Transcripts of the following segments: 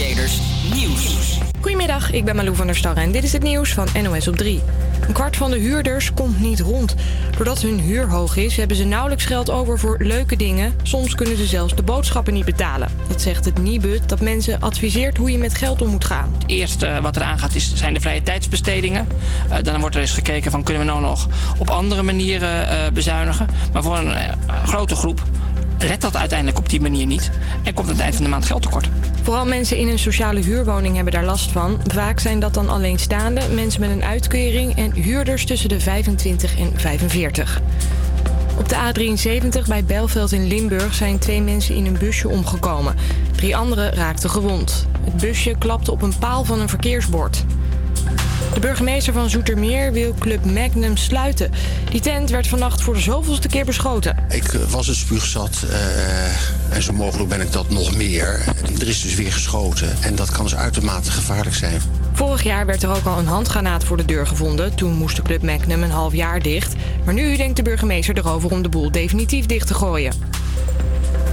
Creators Nieuws. Goedemiddag, ik ben Malou van der Starre en dit is het nieuws van NOS op 3. Een kwart van de huurders komt niet rond. Doordat hun huur hoog is, hebben ze nauwelijks geld over voor leuke dingen. Soms kunnen ze zelfs de boodschappen niet betalen. Dat zegt het Nibud, dat mensen adviseert hoe je met geld om moet gaan. Het eerste wat eraan gaat is, zijn de vrije tijdsbestedingen. Uh, dan wordt er eens gekeken van kunnen we nou nog op andere manieren uh, bezuinigen. Maar voor een uh, grote groep redt dat uiteindelijk op die manier niet. En komt aan het eind van de maand geld tekort. Vooral mensen in een sociale huurwoning hebben daar last van. Vaak zijn dat dan alleenstaande, mensen met een uitkering en huurders tussen de 25 en 45. Op de A73 bij Belveld in Limburg zijn twee mensen in een busje omgekomen. Drie anderen raakten gewond. Het busje klapte op een paal van een verkeersbord. De burgemeester van Zoetermeer wil Club Magnum sluiten. Die tent werd vannacht voor de zoveelste keer beschoten. Ik was een spuugzat uh, en zo mogelijk ben ik dat nog meer. Er is dus weer geschoten en dat kan dus uitermate gevaarlijk zijn. Vorig jaar werd er ook al een handgranaat voor de deur gevonden. Toen moest de Club Magnum een half jaar dicht. Maar nu denkt de burgemeester erover om de boel definitief dicht te gooien.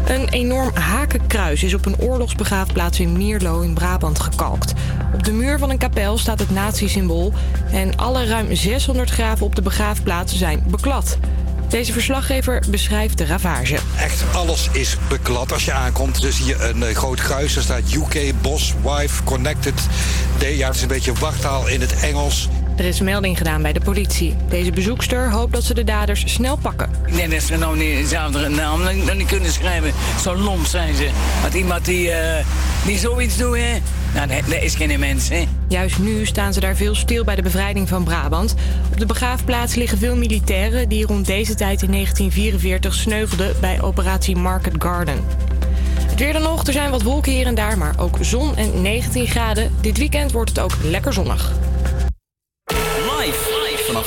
Een enorm hakenkruis is op een oorlogsbegraafplaats in Mierlo in Brabant gekalkt. Op de muur van een kapel staat het nazi-symbool en alle ruim 600 graven op de begraafplaats zijn beklad. Deze verslaggever beschrijft de ravage. Echt alles is beklad als je aankomt. Dus hier een uh, groot kruis, daar staat UK, Boss, Wife, Connected. De, ja, het is een beetje wartaal in het Engels. Er is melding gedaan bij de politie. Deze bezoekster hoopt dat ze de daders snel pakken. Nee, dat ze nou niet dezelfde naam dan niet kunnen schrijven. Zo lomp zijn ze. Want iemand die, uh, die zoiets doet, hè? Nou, dat, dat is geen mens, hè? Juist nu staan ze daar veel stil bij de bevrijding van Brabant. Op de begraafplaats liggen veel militairen die rond deze tijd in 1944 sneuvelden bij operatie Market Garden. Het weer dan nog, er zijn wat wolken hier en daar, maar ook zon en 19 graden. Dit weekend wordt het ook lekker zonnig.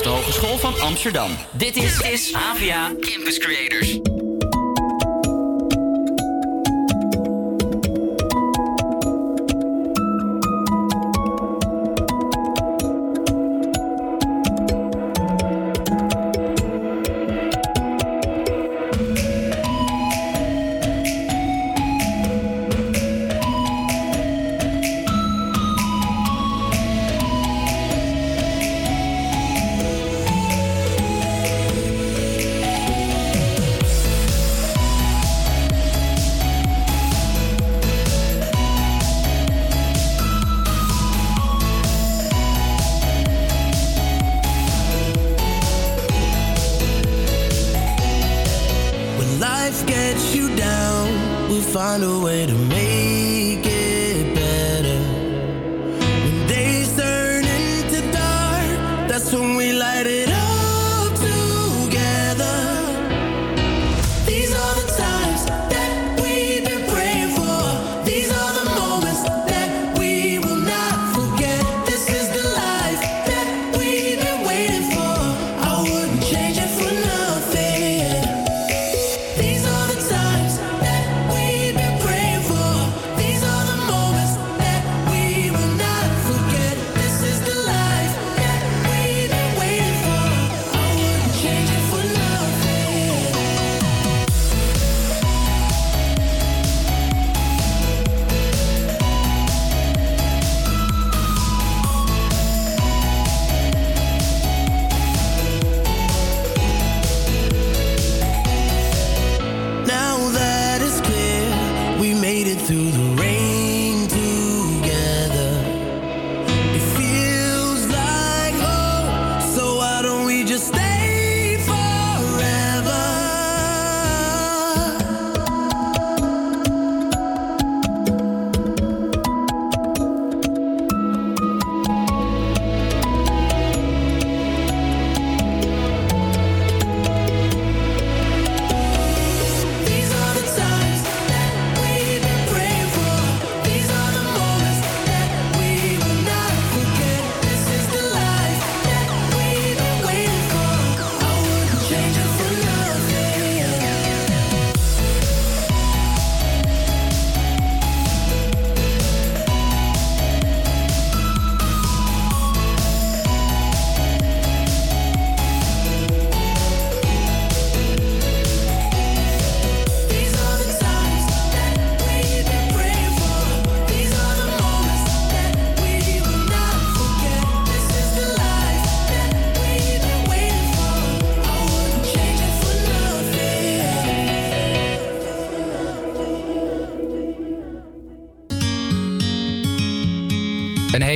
De Hogeschool van Amsterdam. Dit is, is AVA Campus Creators.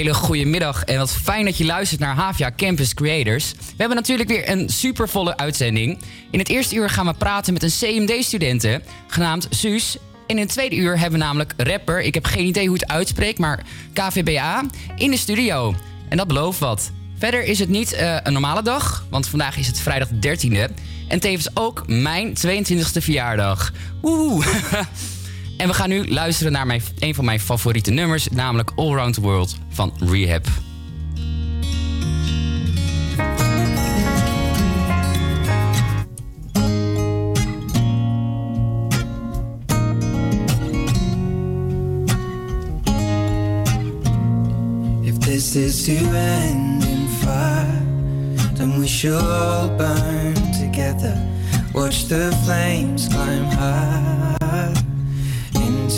Hele goede middag en wat fijn dat je luistert naar Havia Campus Creators. We hebben natuurlijk weer een supervolle uitzending. In het eerste uur gaan we praten met een CMD-studente genaamd Suus. En in het tweede uur hebben we namelijk rapper, ik heb geen idee hoe het uitspreekt, maar KVBA, in de studio. En dat belooft wat. Verder is het niet eh, een normale dag, want vandaag is het vrijdag de 13e. En tevens ook mijn 22e verjaardag. Woehoe. En we gaan nu luisteren naar mijn, een van mijn favoriete nummers, namelijk All Around the World van Rehab. If this is to end in fire, then we should all burn together. Watch the flames climb high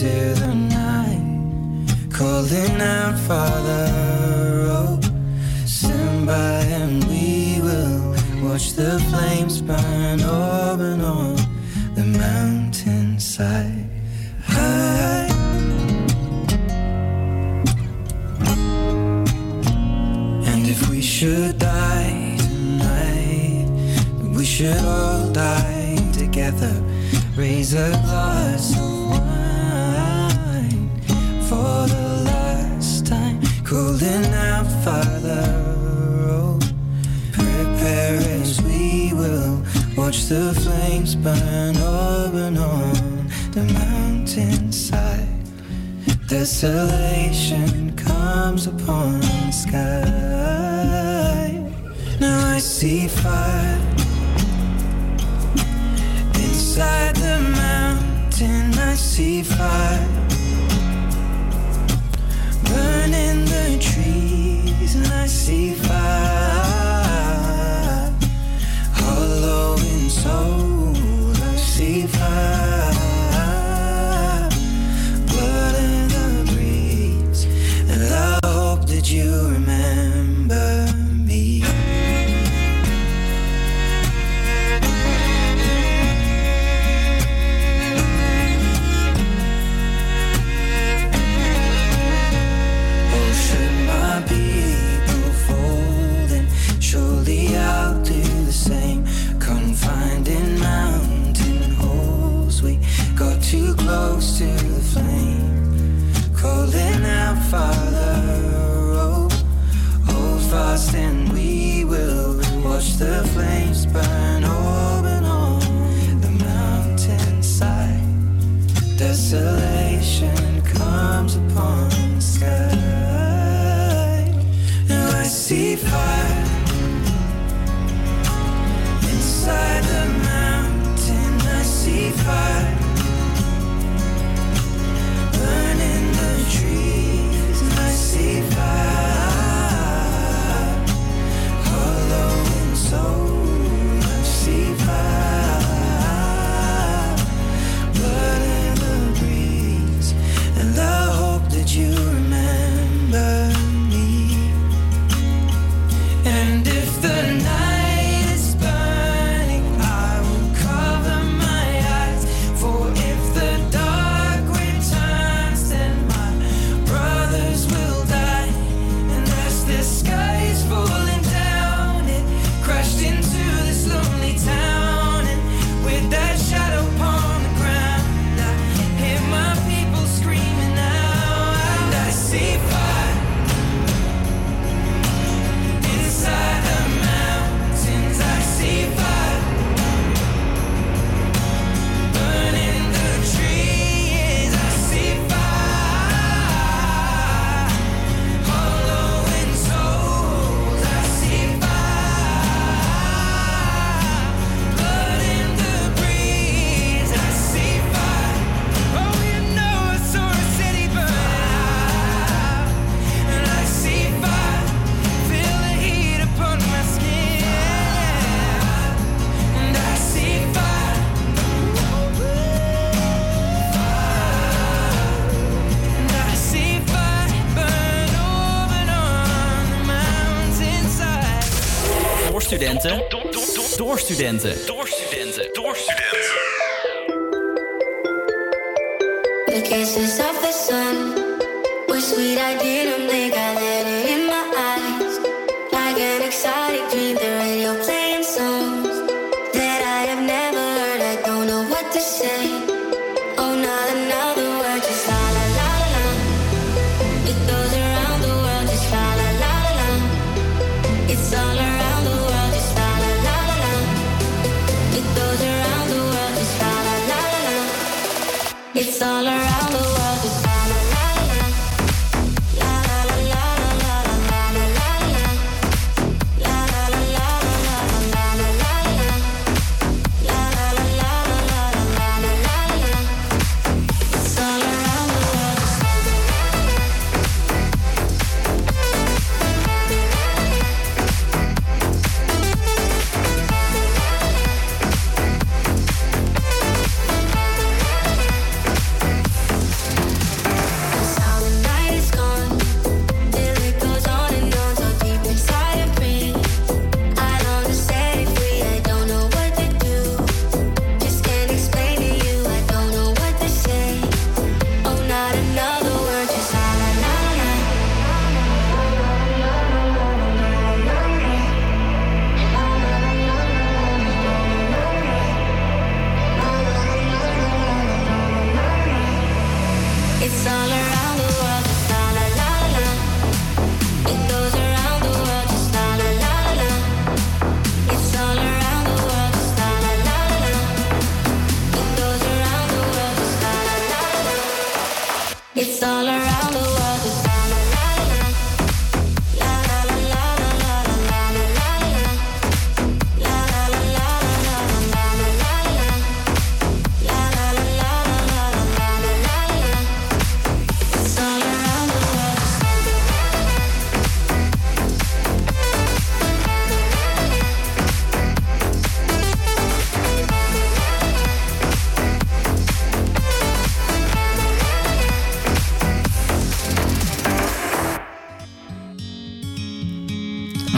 into the night, calling out, Father, oh, stand by and we will watch the flames burn up and on the mountainside. And if we should die tonight, we should all die together. Raise a glass Cooling out, Father. Oh, prepare as we will watch the flames burn and on the mountainside. Desolation comes upon the sky. Now I see fire inside the mountain. I see fire and I see fire hollow in soul. I see fire Studenten. Door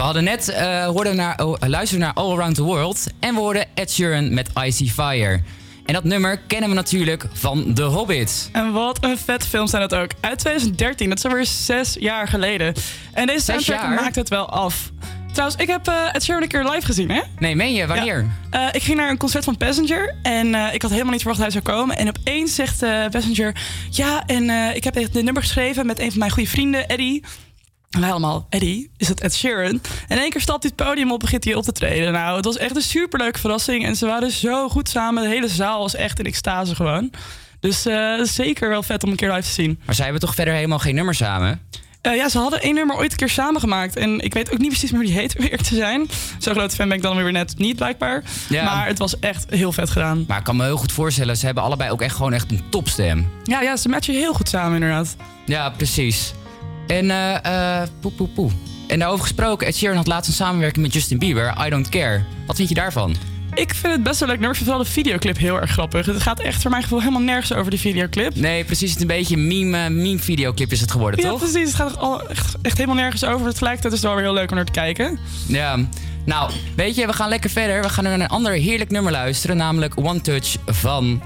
hadden net, eh hoorden naar, oh, luisteren naar All Around the World. En we hoorden Ed Sheeran met Icy Fire. En dat nummer kennen we natuurlijk van The Hobbit. En wat een vet film zijn dat ook. Uit 2013, dat is alweer zes jaar geleden. En deze Zes soundtrack jaar? maakt het wel af. Trouwens, ik heb eh Ed Sheeran een keer live gezien, hè? Nee, meen je? Wanneer? Ja. Eh, ik ging naar een concert van Passenger en ik had helemaal niet verwacht dat hij zou komen. En opeens zegt Passenger, ja, en ik heb de nummer geschreven met een van mijn goede vrienden, Eddie. En wij allemaal, Eddie, is dat Ed Sheeran? En in één keer stapt hij het podium op, begint hij op te treden. Nou, het was echt een superleuke verrassing. En ze waren zo goed samen. De hele zaal was echt in extase gewoon. Dus eh, zeker wel vet om een keer live te zien. Maar zij hebben toch verder helemaal geen nummer samen? Eh, ja, ze hadden één nummer ooit een keer samengemaakt. En ik weet ook niet precies meer hoe die heet, om eerlijk te zijn. Zo'n grote fan ben ik dan weer net niet, blijkbaar. Ja. Maar het was echt heel vet gedaan. Maar ik kan me heel goed voorstellen, ze hebben allebei ook echt gewoon echt een topstem. Ja, ja ze matchen heel goed samen, inderdaad. Ja, precies. En poe, poe, poe. En daarover gesproken, Ed Sheeran had laatst een samenwerking met Justin Bieber, I Don't Care. Wat vind je daarvan? Ik vind het best wel leuk nummer. Vooral de videoclip heel erg grappig. Het gaat echt voor mijn gevoel helemaal nergens over die videoclip. Nee, precies. Het is een beetje een meme, eh, meme videoclip is het geworden, Ja, toch? precies. Het gaat al echt, echt helemaal nergens over. Tegelijkertijd is het wel weer heel leuk om naar te kijken. Ja. Nou, weet je, we gaan lekker verder. We gaan naar een ander heerlijk nummer luisteren, namelijk One Touch van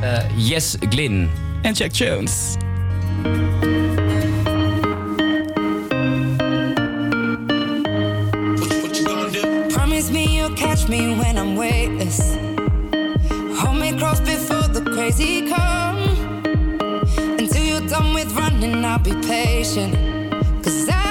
eh, Yes Glynn. En Jack Jones. Catch me when I'm weightless. Hold me close before the crazy come. Until you're done with running, I'll be patient. Cause I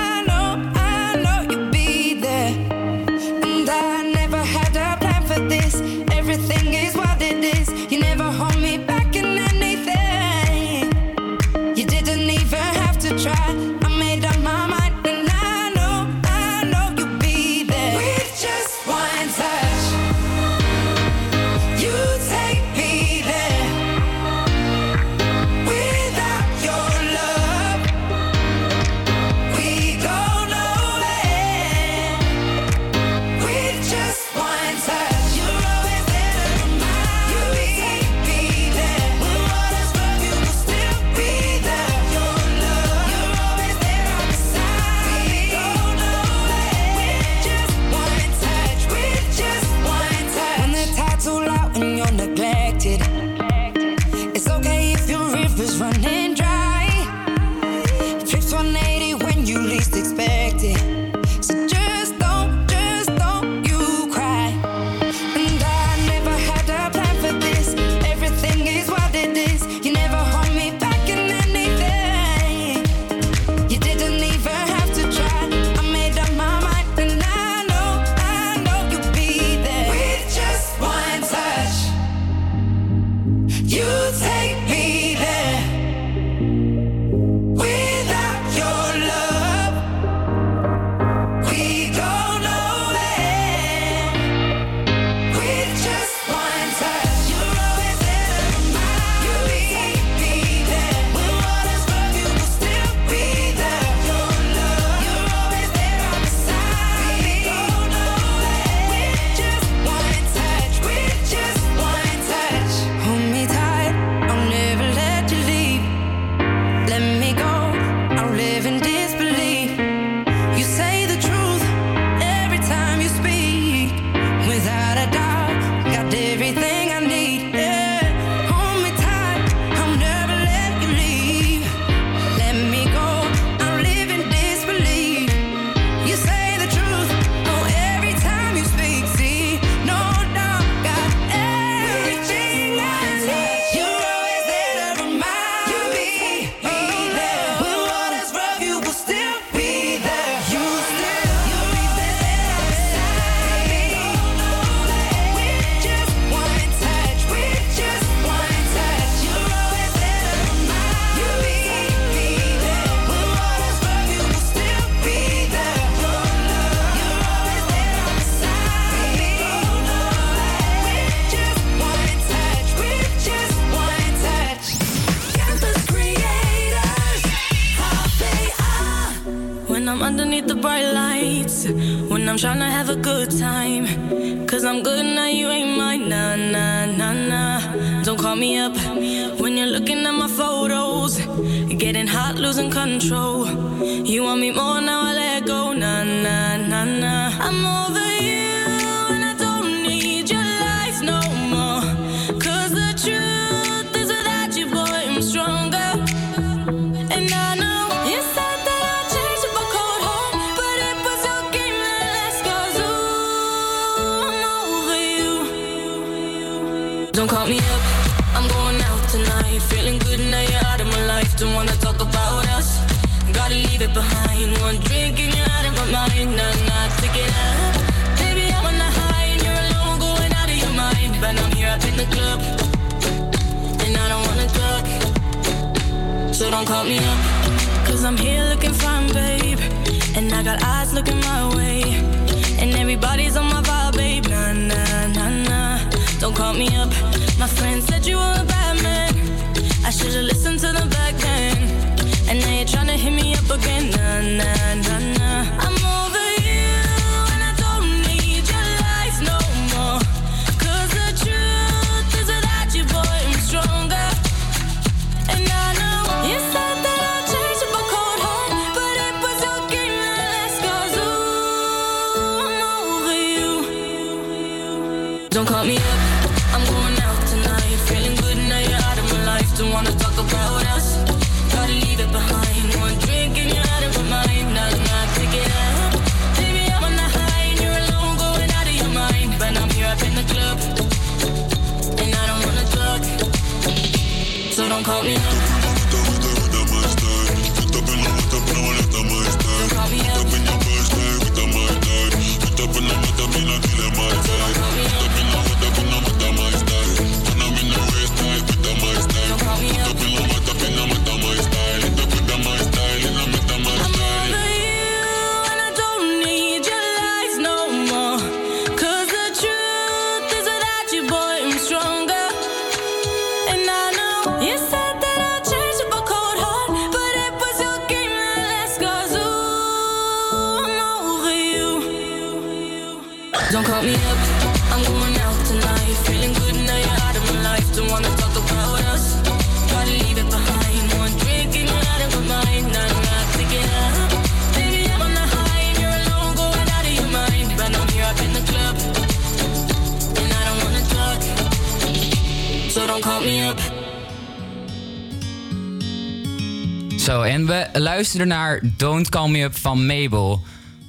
luisterde naar Don't Call Me Up van Mabel.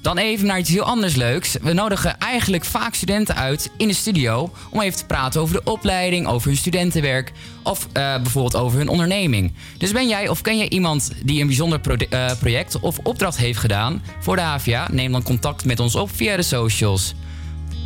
Dan even naar iets heel anders leuks. We nodigen eigenlijk vaak studenten uit in de studio om even te praten over de opleiding, over hun studentenwerk of eh, bijvoorbeeld over hun onderneming. Dus ben jij of ken jij iemand die een bijzonder eh, project of opdracht heeft gedaan voor de HVA? Neem dan contact met ons op via de socials.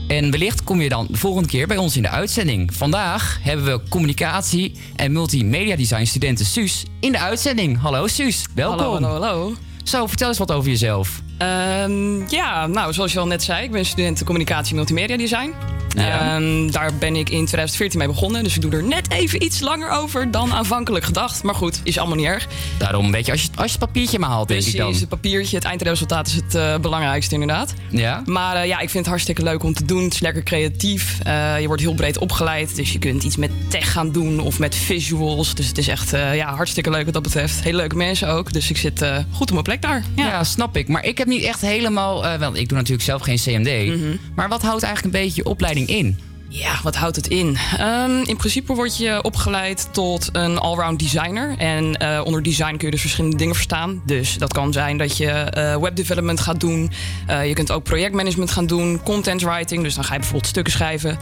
En wellicht kom je dan de volgende keer bij ons in de uitzending. Vandaag hebben we communicatie en multimedia design studenten Suus in de uitzending. Hallo Suus, welkom. Hallo, hallo, hallo. Zo, vertel eens wat over jezelf. Ehm, ja, nou, zoals je al net zei, ik ben student communicatie en multimedia design. Ja. Ehm, daar ben ik in 2014 mee begonnen. Dus ik doe er net even iets langer over dan aanvankelijk gedacht. Maar goed, is allemaal niet erg. Daarom, weet je, als je, als je het papiertje maar haalt, denk ik dan. Precies, het papiertje, het eindresultaat is het eh, belangrijkste inderdaad. Ja? Maar eh, ja, ik vind het hartstikke leuk om te doen. Het is lekker creatief. Eh, je wordt heel breed opgeleid. Dus je kunt iets met tech gaan doen of met visuals. Dus het is echt ja, hartstikke leuk wat dat betreft. Hele leuke mensen ook. Dus ik zit goed op mijn plek daar. Ja. snap ik. Maar ik heb niet echt helemaal... wel, ik doe natuurlijk zelf geen CMD. Mhm. Maar wat houdt eigenlijk een beetje je opleiding in? Ja, wat houdt het in? Ehm, in principe word je opgeleid tot een allround designer. En eh, onder design kun je dus verschillende dingen verstaan. Dus dat kan zijn dat je eh webdevelopment gaat doen. Eh, je kunt ook projectmanagement gaan doen. Content writing, dus dan ga je bijvoorbeeld stukken schrijven.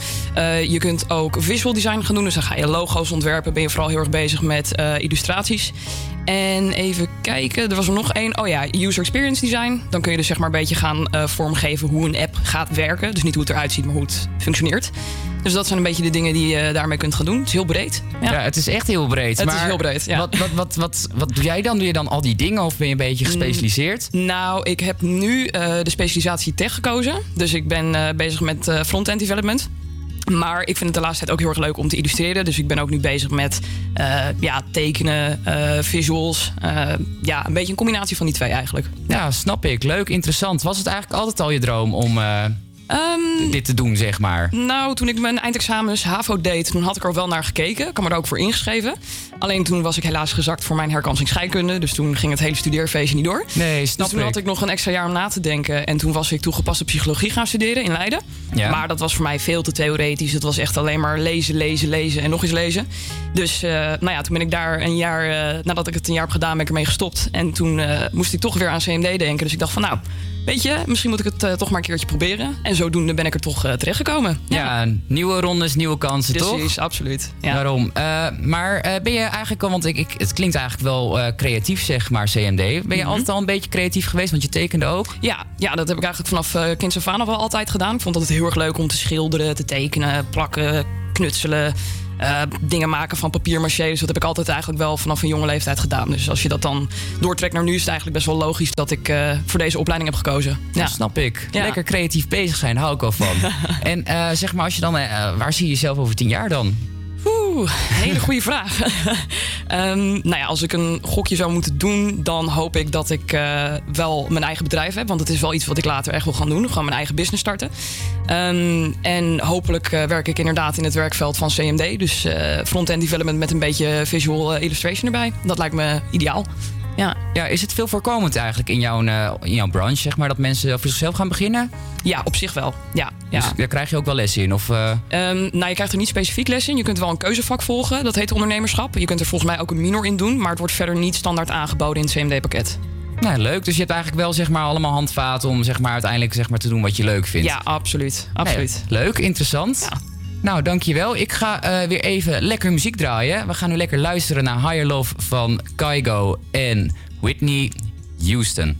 Je kunt ook visual design gaan doen. Dus dan ga je logo's ontwerpen. Ben je vooral heel erg bezig met illustraties. En even kijken, er was er nog één. Oh ja, user experience design. Dan kun je dus zeg maar een beetje gaan eh, vormgeven hoe een app gaat werken. Dus niet hoe het eruit ziet, maar hoe het functioneert. Dus dat zijn een beetje de dingen die je daarmee kunt gaan doen. Het is heel breed. Ja, Ja, het is echt heel breed. Het maar is heel breed, ja. Wat, wat, wat, wat, wat doe jij dan? Doe je dan al die dingen of ben je een beetje gespecialiseerd? Nou, ik heb nu eh, de specialisatie tech gekozen. Dus ik ben eh, bezig met eh, front-end development. Maar ik vind het de laatste tijd ook heel erg leuk om te illustreren. Dus ik ben ook nu bezig met eh, ja, tekenen, eh, visuals. Eh, ja, een beetje een combinatie van die twee eigenlijk. Ja, snap ik. Leuk, interessant. Was het eigenlijk altijd al je droom om eh, Ehm, dit te doen, zeg maar? Nou, toen ik mijn eindexamens HAVO deed, toen had ik er wel naar gekeken. Ik had me er ook voor ingeschreven. Alleen toen was ik helaas gezakt voor mijn herkansing scheikunde. Dus toen ging het hele studeerfeestje niet door. Nee, snap dus toen ik. had ik nog een extra jaar om na te denken. En toen was ik toegepaste psychologie gaan studeren in Leiden. Ja. Maar dat was voor mij veel te theoretisch. Het was echt alleen maar lezen, lezen, lezen en nog eens lezen. Dus eh, nou ja, toen ben ik daar een jaar, eh, nadat ik het een jaar heb gedaan, ben ik ermee gestopt. En toen eh, moest ik toch weer aan CMD denken. Dus ik dacht van nou, weet je, misschien moet ik het eh, toch maar een keertje proberen. En zodoende ben ik er toch eh, terechtgekomen. Ja, nieuwe rondes, nieuwe kansen, toch? Precies, absoluut. Ja. Daarom. Eh, maar ben je eigenlijk al, want ik, ik, het klinkt eigenlijk wel creatief, zeg maar, CMD. Ben je Mhm. altijd al een beetje creatief geweest, want je tekende ook? Ja, ja, dat heb ik eigenlijk vanaf kinds af aan al wel altijd gedaan. Ik vond het heel erg leuk om te schilderen, te tekenen, plakken, knutselen. Eh, dingen maken van papier-maché. Dus dat heb ik altijd eigenlijk wel vanaf een jonge leeftijd gedaan. Dus als je dat dan doortrekt naar nu... is het eigenlijk best wel logisch dat ik eh, voor deze opleiding heb gekozen. Ja, snap ik. Ja. Lekker creatief bezig zijn, hou ik al van. en eh, zeg maar, als je dan, waar zie je jezelf over tien jaar dan? Oeh, hele goede vraag. Ehm, nou ja, als ik een gokje zou moeten doen, dan hoop ik dat ik eh, wel mijn eigen bedrijf heb. Want het is wel iets wat ik later echt wil gaan doen. Gewoon mijn eigen business starten. Ehm, en hopelijk eh, werk ik inderdaad in het werkveld van CMD. Dus eh, front-end development met een beetje visual illustration erbij. Dat lijkt me ideaal. Ja. Ja, is het veel voorkomend eigenlijk in jouw, eh, in jouw branche, zeg maar, dat mensen voor zichzelf gaan beginnen? Ja, op zich wel. Ja, ja. Dus daar krijg je ook wel lessen in? Of, eh, Ehm, nou, je krijgt er niet specifiek les in. Je kunt wel een keuzevak volgen. Dat heet ondernemerschap. Je kunt er volgens mij ook een minor in doen. Maar het wordt verder niet standaard aangeboden in het CMD-pakket. nou, leuk. Dus je hebt eigenlijk wel zeg maar, allemaal handvaten om zeg maar, uiteindelijk zeg maar, te doen wat je leuk vindt. Ja, absoluut. absoluut. Nee, leuk, interessant. Nou, dankjewel. Ik ga eh, weer even lekker muziek draaien. We gaan nu lekker luisteren naar Higher Love van Kygo en Whitney Houston.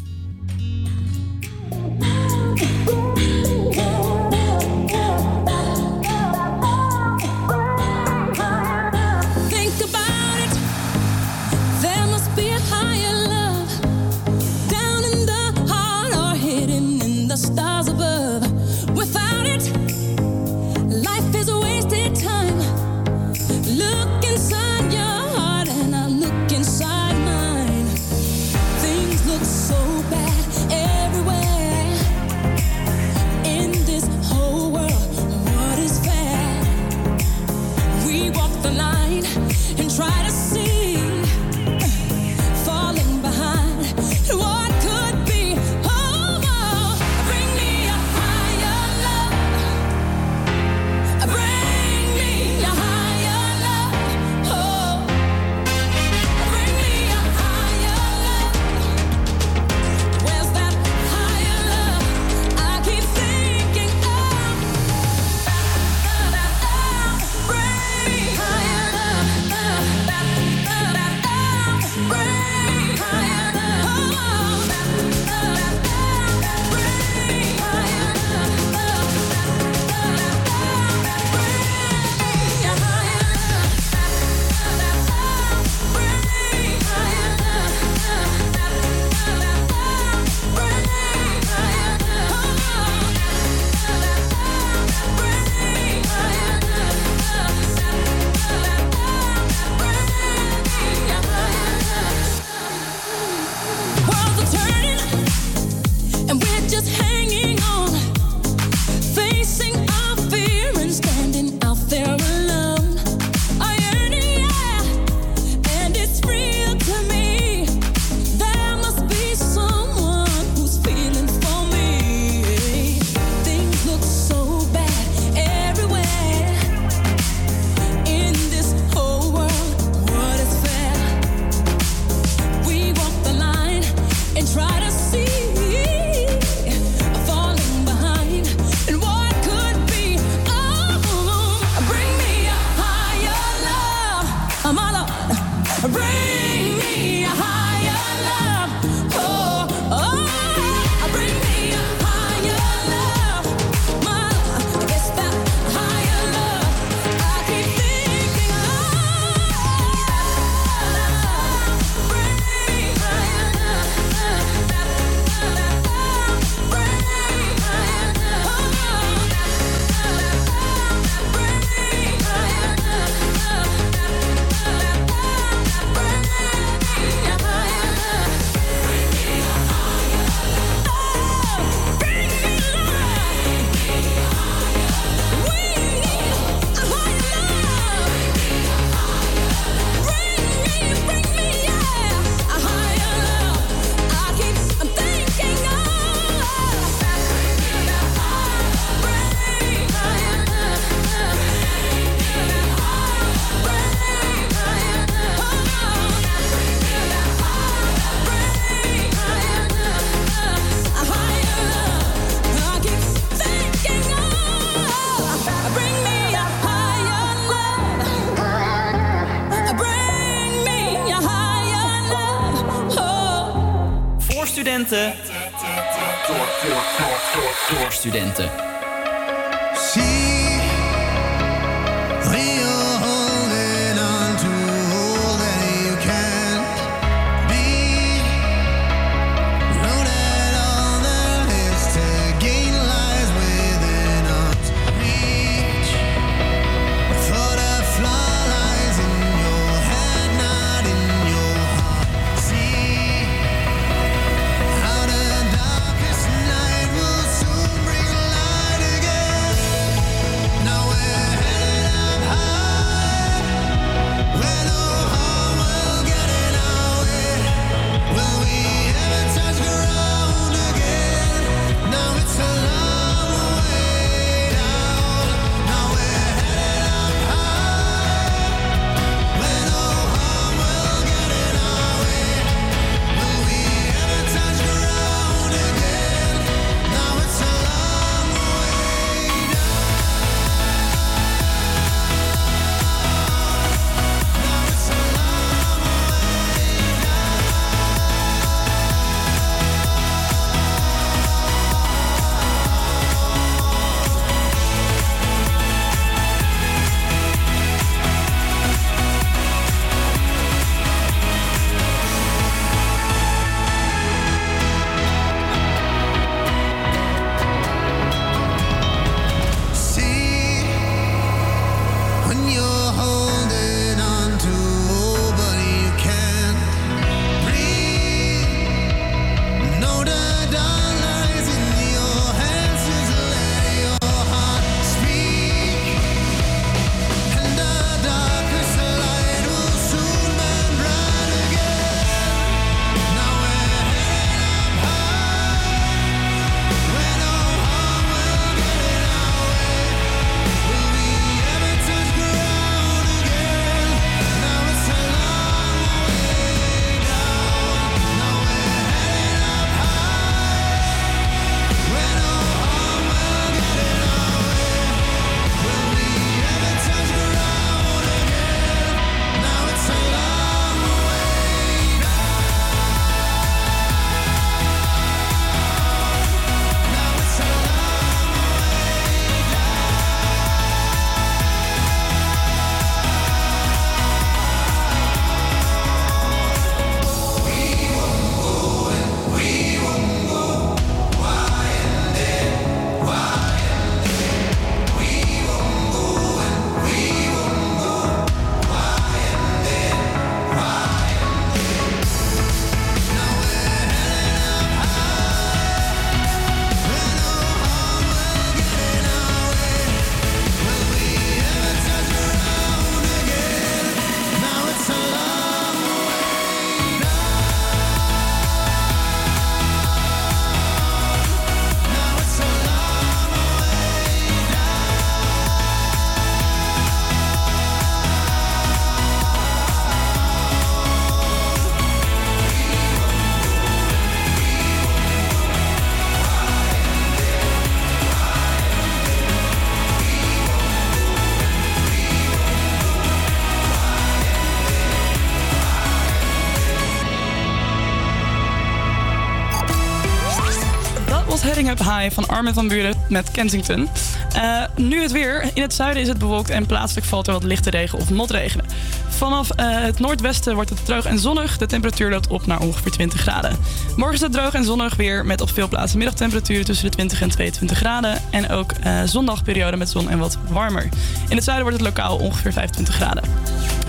Van Armin van Buren met Kensington. Eh, nu het weer. In het zuiden is het bewolkt en plaatselijk valt er wat lichte regen of motregenen. Vanaf eh, het noordwesten wordt het droog en zonnig. De temperatuur loopt op naar ongeveer 20 graden. Morgen is het droog en zonnig weer met op veel plaatsen middagtemperaturen tussen de 20 en 22 graden. En ook eh zondagperiode met zon en wat warmer. In het zuiden wordt het lokaal ongeveer 25 graden.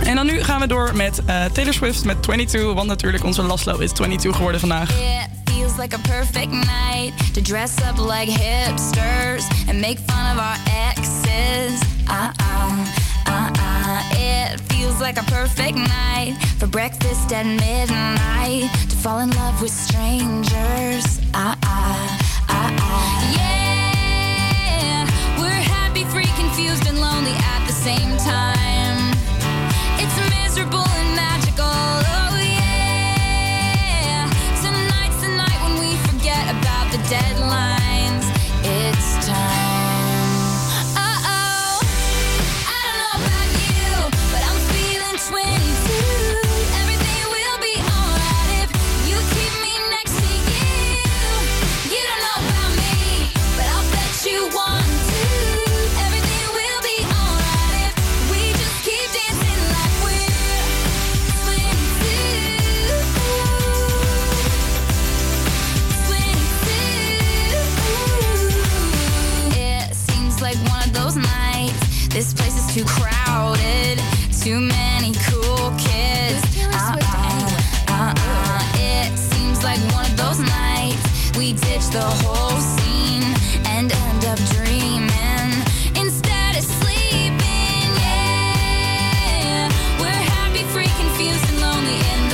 En dan nu gaan we door met Taylor Swift met 22. Want natuurlijk onze Laszlo is 22 geworden vandaag. Like a perfect night to dress up like hipsters and make fun of our exes. Uh uh, uh uh. It feels like a perfect night for breakfast at midnight to fall in love with strangers. Uh uh, uh uh. Yeah, we're happy, free, confused, and lonely at the same time. It's miserable too many cool kids. Uh uh, uh uh. It seems like one of those nights we ditch the whole scene and end up dreaming instead of sleeping. Yeah, we're happy, free, confused, and lonely. And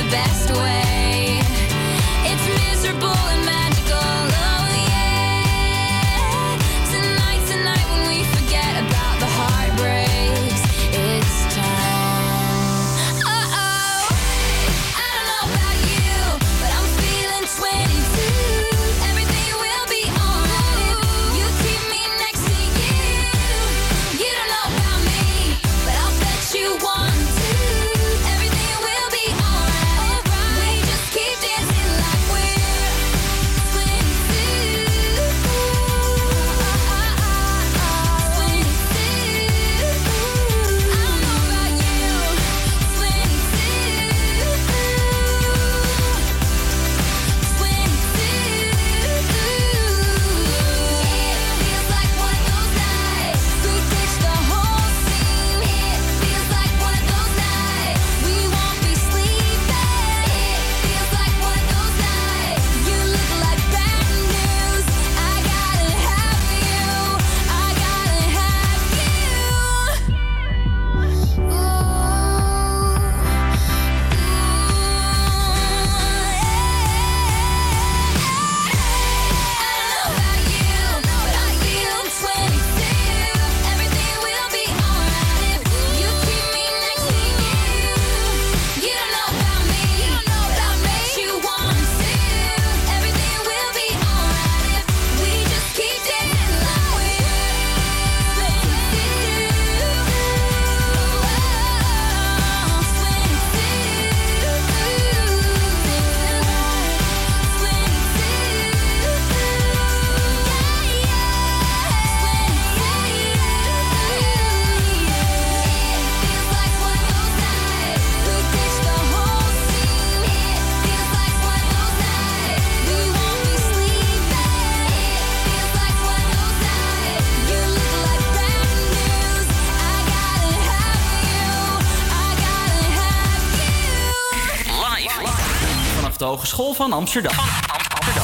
Hogeschool van Amsterdam.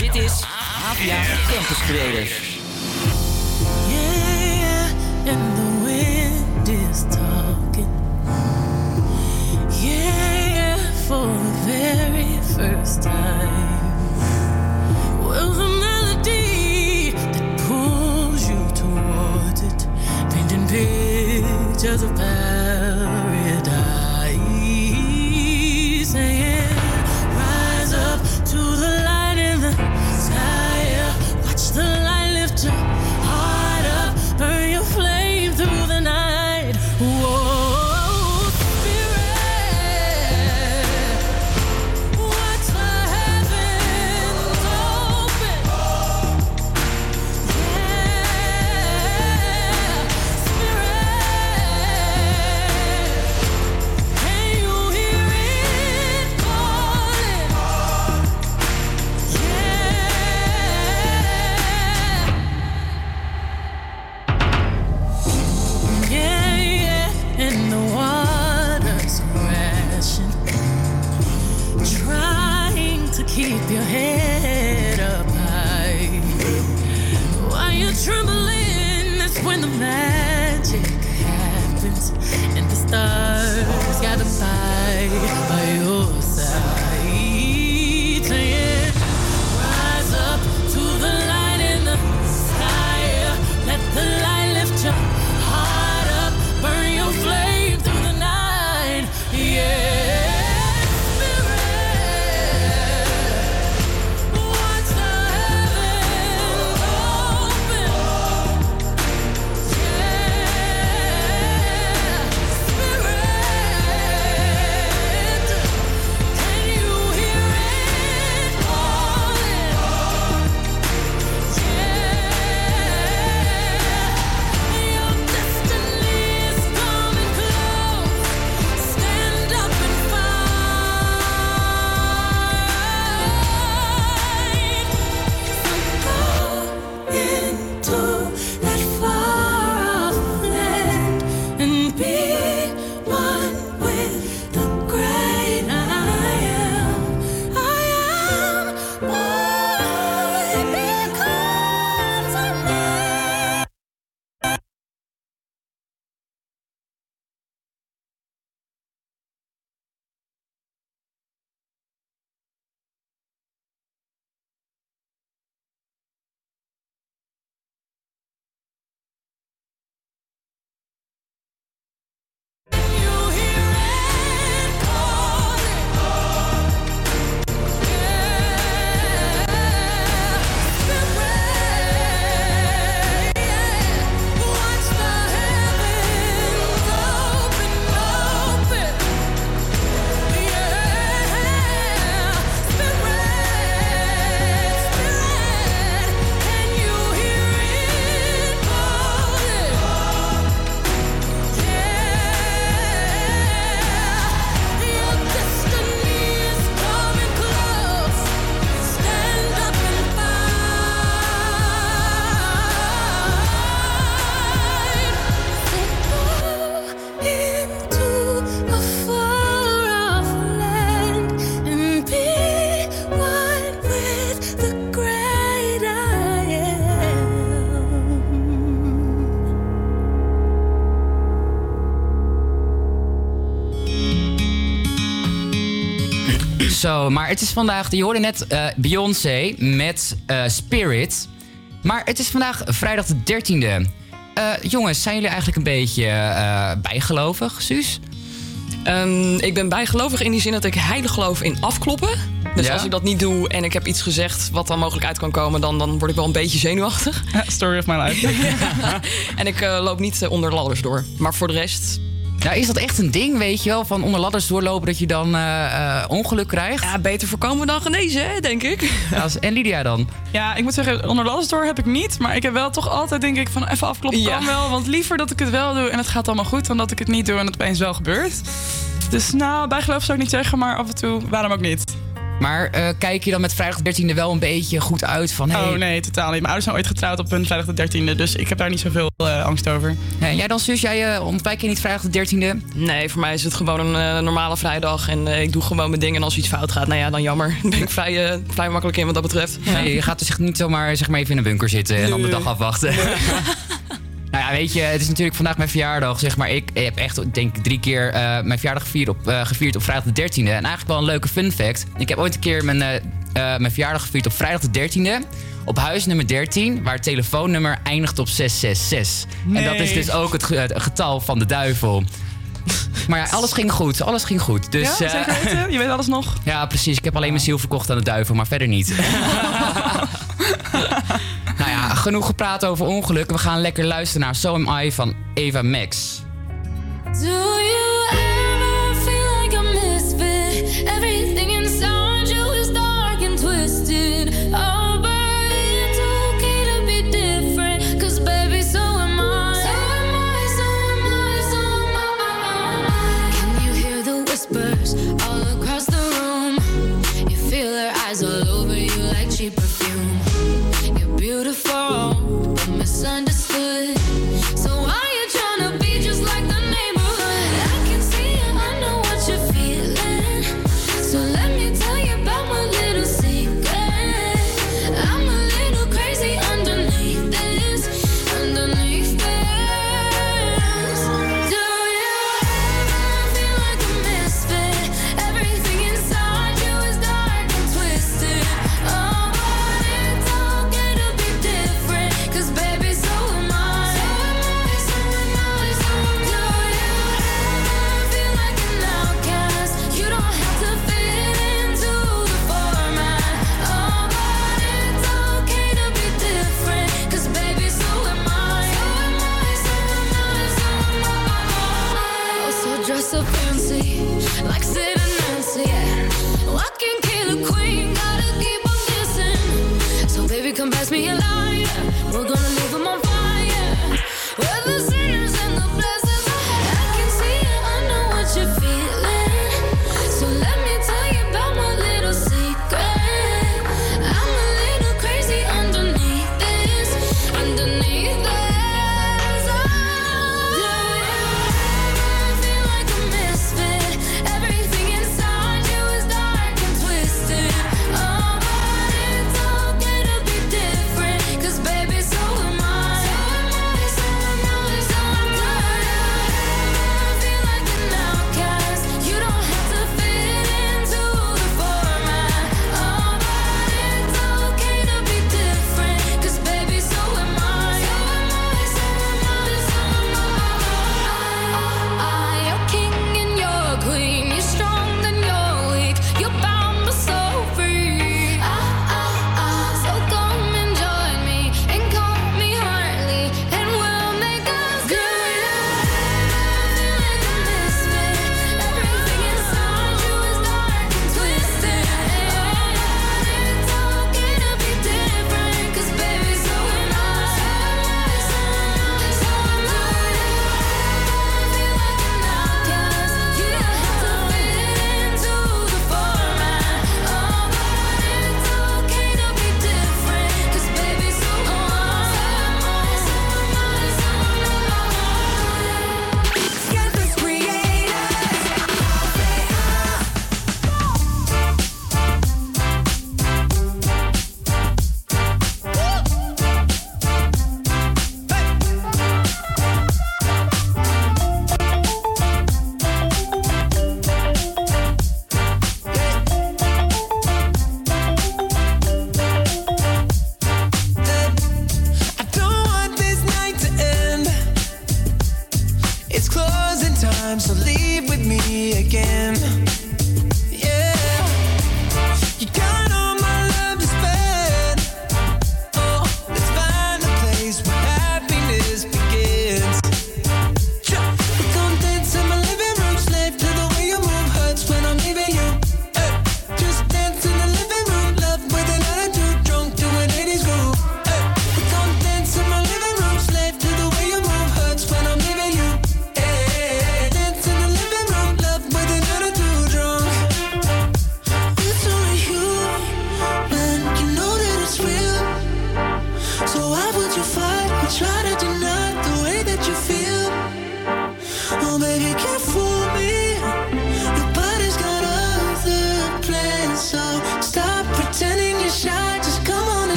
Dit is APA Campus Creators. Zo, maar het is vandaag, je hoorde net eh, Beyoncé met eh, Spirit. Maar het is vandaag vrijdag de 13e. Eh, jongens, zijn jullie eigenlijk een beetje eh, bijgelovig, Suus? Ehm, ik ben bijgelovig in die zin dat ik heilig geloof in afkloppen. Dus Ja? als ik dat niet doe en ik heb iets gezegd wat dan mogelijk uit kan komen, dan, dan word ik wel een beetje zenuwachtig. story of my life. en ik loop niet onder ladders door. Maar voor de rest. Nou, is dat echt een ding, weet je wel? Van onder ladders doorlopen dat je dan eh, eh, ongeluk krijgt? Ja, beter voorkomen dan genezen, hè, denk ik. Ja, als- en Lydia dan? Ja, ik moet zeggen, onder last door heb ik niet. Maar ik heb wel toch altijd, denk ik, van even afkloppen Ja. kan wel. Want liever dat ik het wel doe en het gaat allemaal goed... dan dat ik het niet doe en het opeens wel gebeurt. Dus nou, bijgeloof zou ik niet zeggen, maar af en toe, waarom ook niet? Maar eh, kijk je dan met vrijdag de 13e wel een beetje goed uit van... Hey, Oh nee, totaal niet. Mijn ouders zijn ooit getrouwd op hun vrijdag de 13e. Dus ik heb daar niet zoveel eh, angst over. En jij dan, zus? Jij uh, ontwijk je niet vrijdag de 13e? Nee, voor mij is het gewoon een normale vrijdag. En eh, ik doe gewoon mijn ding. En als iets fout gaat, nou ja, dan jammer. Daar ben ik vrij, vrij makkelijk in wat dat betreft. Nee, je gaat dus niet zomaar zeg maar, even in een bunker zitten en dan de Nee. dag afwachten. nou ja, weet je, het is natuurlijk vandaag mijn verjaardag. Zeg maar, ik heb echt, denk ik, drie keer eh, mijn verjaardag gevierd op, eh, gevierd op vrijdag de 13e. En eigenlijk wel een leuke fun fact. Ik heb ooit een keer mijn, eh, mijn verjaardag gevierd op vrijdag de 13e. Op huis nummer 13, waar het telefoonnummer eindigt op 666. En dat is dus ook het, ge- het getal van de duivel. Maar ja, alles ging goed. Alles ging goed. Dus, ja, zeker weten? Je weet alles nog? ja, precies. Ik heb alleen mijn ziel verkocht aan de duivel, maar verder niet. genoeg gepraat over ongelukken. We gaan lekker luisteren naar So Am I van Eva Max.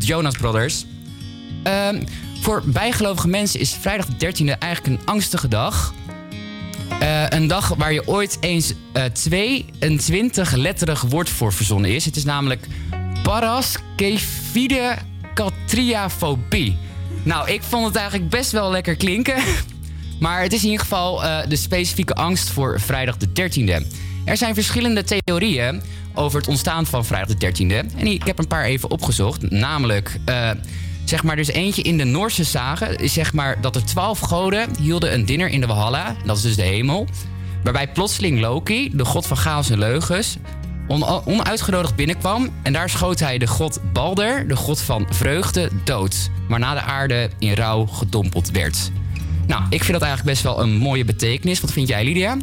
De Jonas Brothers. Ehm, voor bijgelovige mensen is vrijdag de 13e eigenlijk een angstige dag. Eh, een dag waar je ooit eens eh 22-letterig woord voor verzonnen is. Het is namelijk paraskefidecatriafobie. Nou, ik vond het eigenlijk best wel lekker klinken. Maar het is in ieder geval eh, de specifieke angst voor vrijdag de 13e. Er zijn verschillende theorieën over het ontstaan van vrijdag de 13e. En ik heb een paar even opgezocht. Namelijk, eh, zeg maar, dus eentje in de Noorse zagen. Zeg maar dat er twaalf goden hielden een dinner in de Valhalla. Dat is dus de hemel. Waarbij plotseling Loki, de god van chaos en leugens, on- onuitgenodigd binnenkwam. En daar schoot hij de god Balder, de god van vreugde, dood. Waarna de aarde in rouw gedompeld werd. Nou, ik vind dat eigenlijk best wel een mooie betekenis. Wat vind jij, Lydia?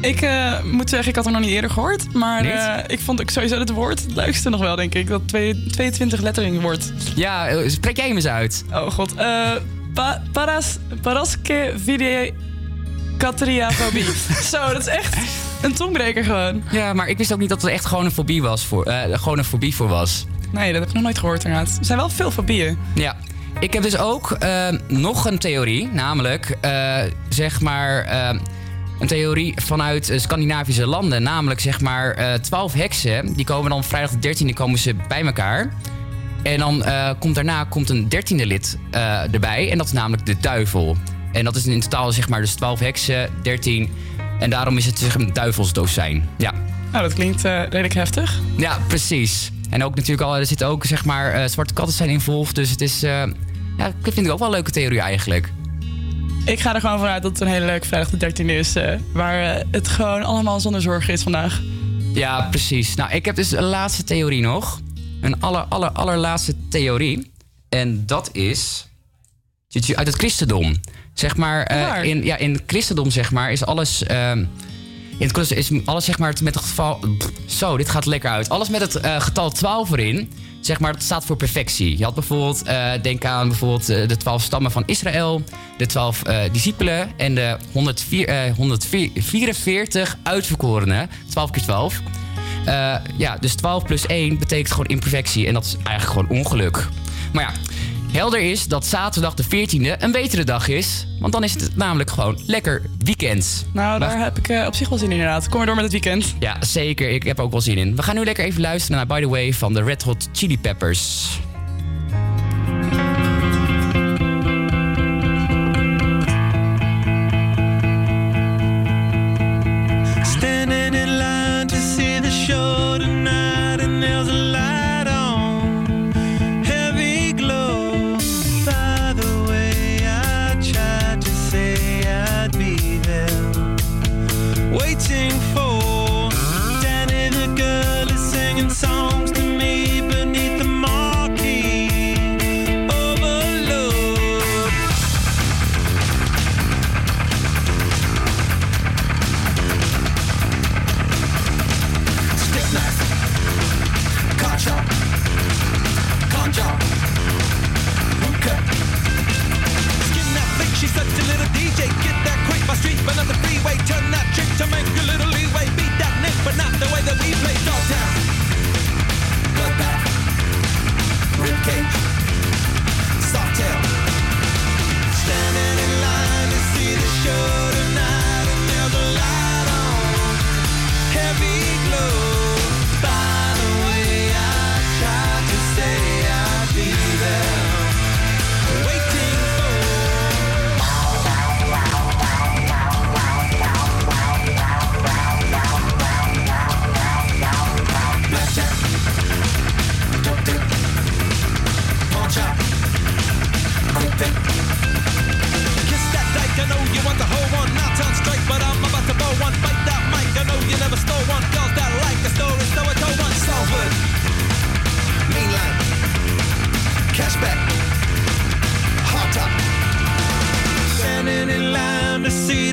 Ik eh, moet zeggen, ik had er nog niet eerder gehoord. Maar eh, ik vond ook sowieso het woord het leukste nog wel, denk ik. Dat twee- 22 lettering wordt. Ja, eh, spreek jij hem eens uit. Oh god. Eh pa, paras, paraske video. Zo, dat is echt een tongbreker gewoon. Ja, maar ik wist ook niet dat het echt gewoon een fobie was voor, gewoon een fobie voor was. Nee, dat heb ik nog nooit gehoord inderdaad. Er zijn wel veel fobieën. Ja. Ik heb dus ook nog een theorie, namelijk zeg maar een theorie vanuit eh, Scandinavische landen. Namelijk zeg maar eh, twaalf heksen, die komen dan vrijdag de 13e komen ze bij elkaar. En dan eh, komt daarna komt een dertiende lid erbij en dat is namelijk de duivel. En dat is in totaal zeg maar dus 12 heksen, 13. En daarom is het zeg, een duivelsdozijn. Ja. Nou, dat klinkt redelijk heftig. Ja, precies. En ook natuurlijk al, er zitten ook zeg maar zwarte katten zijn involved. Dus het is, ja, ik vind het ook wel een leuke theorie eigenlijk. Ik ga er gewoon vanuit dat het een hele leuke vrijdag de 13e is. eh, waar eh, het gewoon allemaal zonder zorgen is vandaag. Ja, precies. Nou, ik heb dus een laatste theorie nog. Een aller, aller, allerlaatste theorie. En dat is uit het christendom. Zeg maar, eh, in, ja, in het christendom zeg maar, is alles... ehm, in het christendom is alles zeg maar met het geval... pff, Zo, dit gaat lekker uit. Alles met het getal 12 erin, zeg maar, dat staat voor perfectie. Je had bijvoorbeeld, eh, denk aan bijvoorbeeld eh, de 12 stammen van Israël, de 12 eh, discipelen en de 104, eh, 144 uitverkorenen. 12 keer 12. Eh, ja, dus 12 plus 1 betekent gewoon imperfectie. En dat is eigenlijk gewoon ongeluk. Maar ja, helder is dat zaterdag de 14e een betere dag is. Want dan is het namelijk gewoon lekker weekend. Nou, We- daar heb ik eh, op zich wel zin in inderdaad. Kom maar door met het weekend. Ja, zeker. Ik heb ook wel zin in. We gaan nu lekker even luisteren naar By The Way van de Red Hot Chili Peppers. Standing in line to see the show tonight, and there's a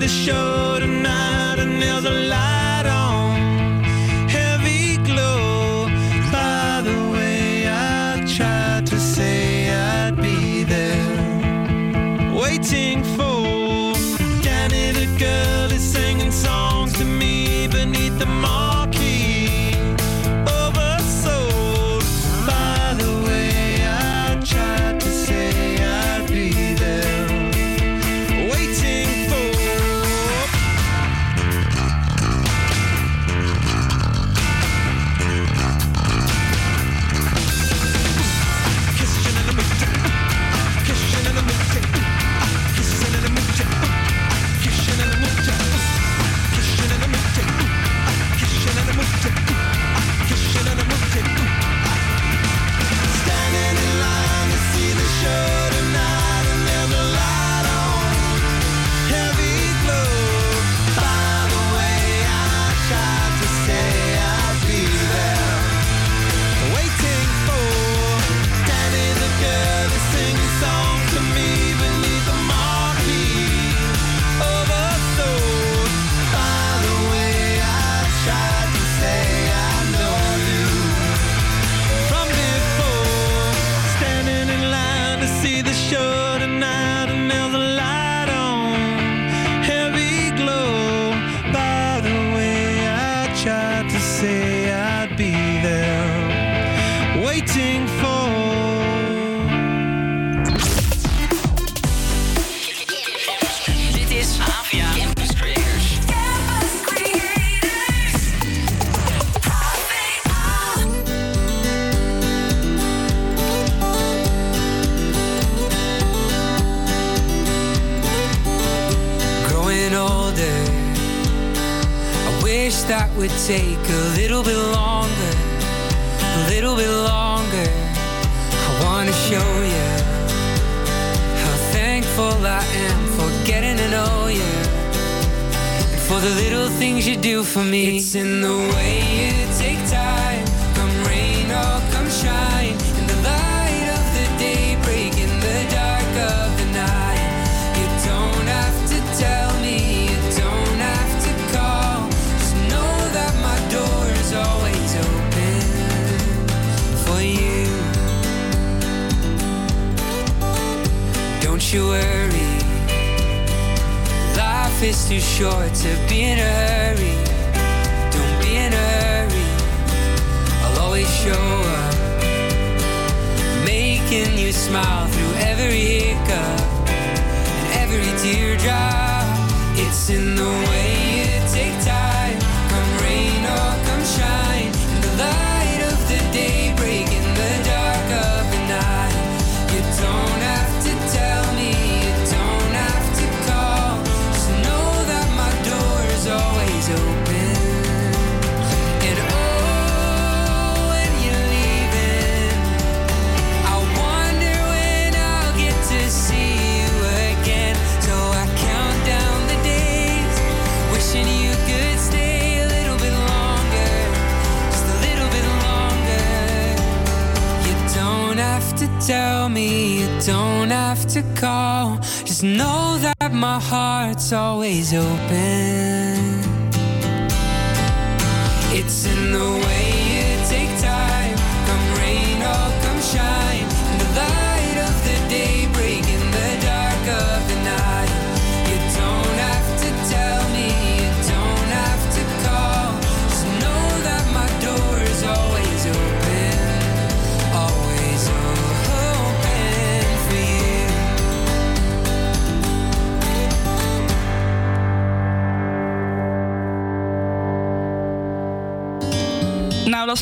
the show tonight, and there's a light on, heavy glow. By the way, I tried to say I'd be there, waiting for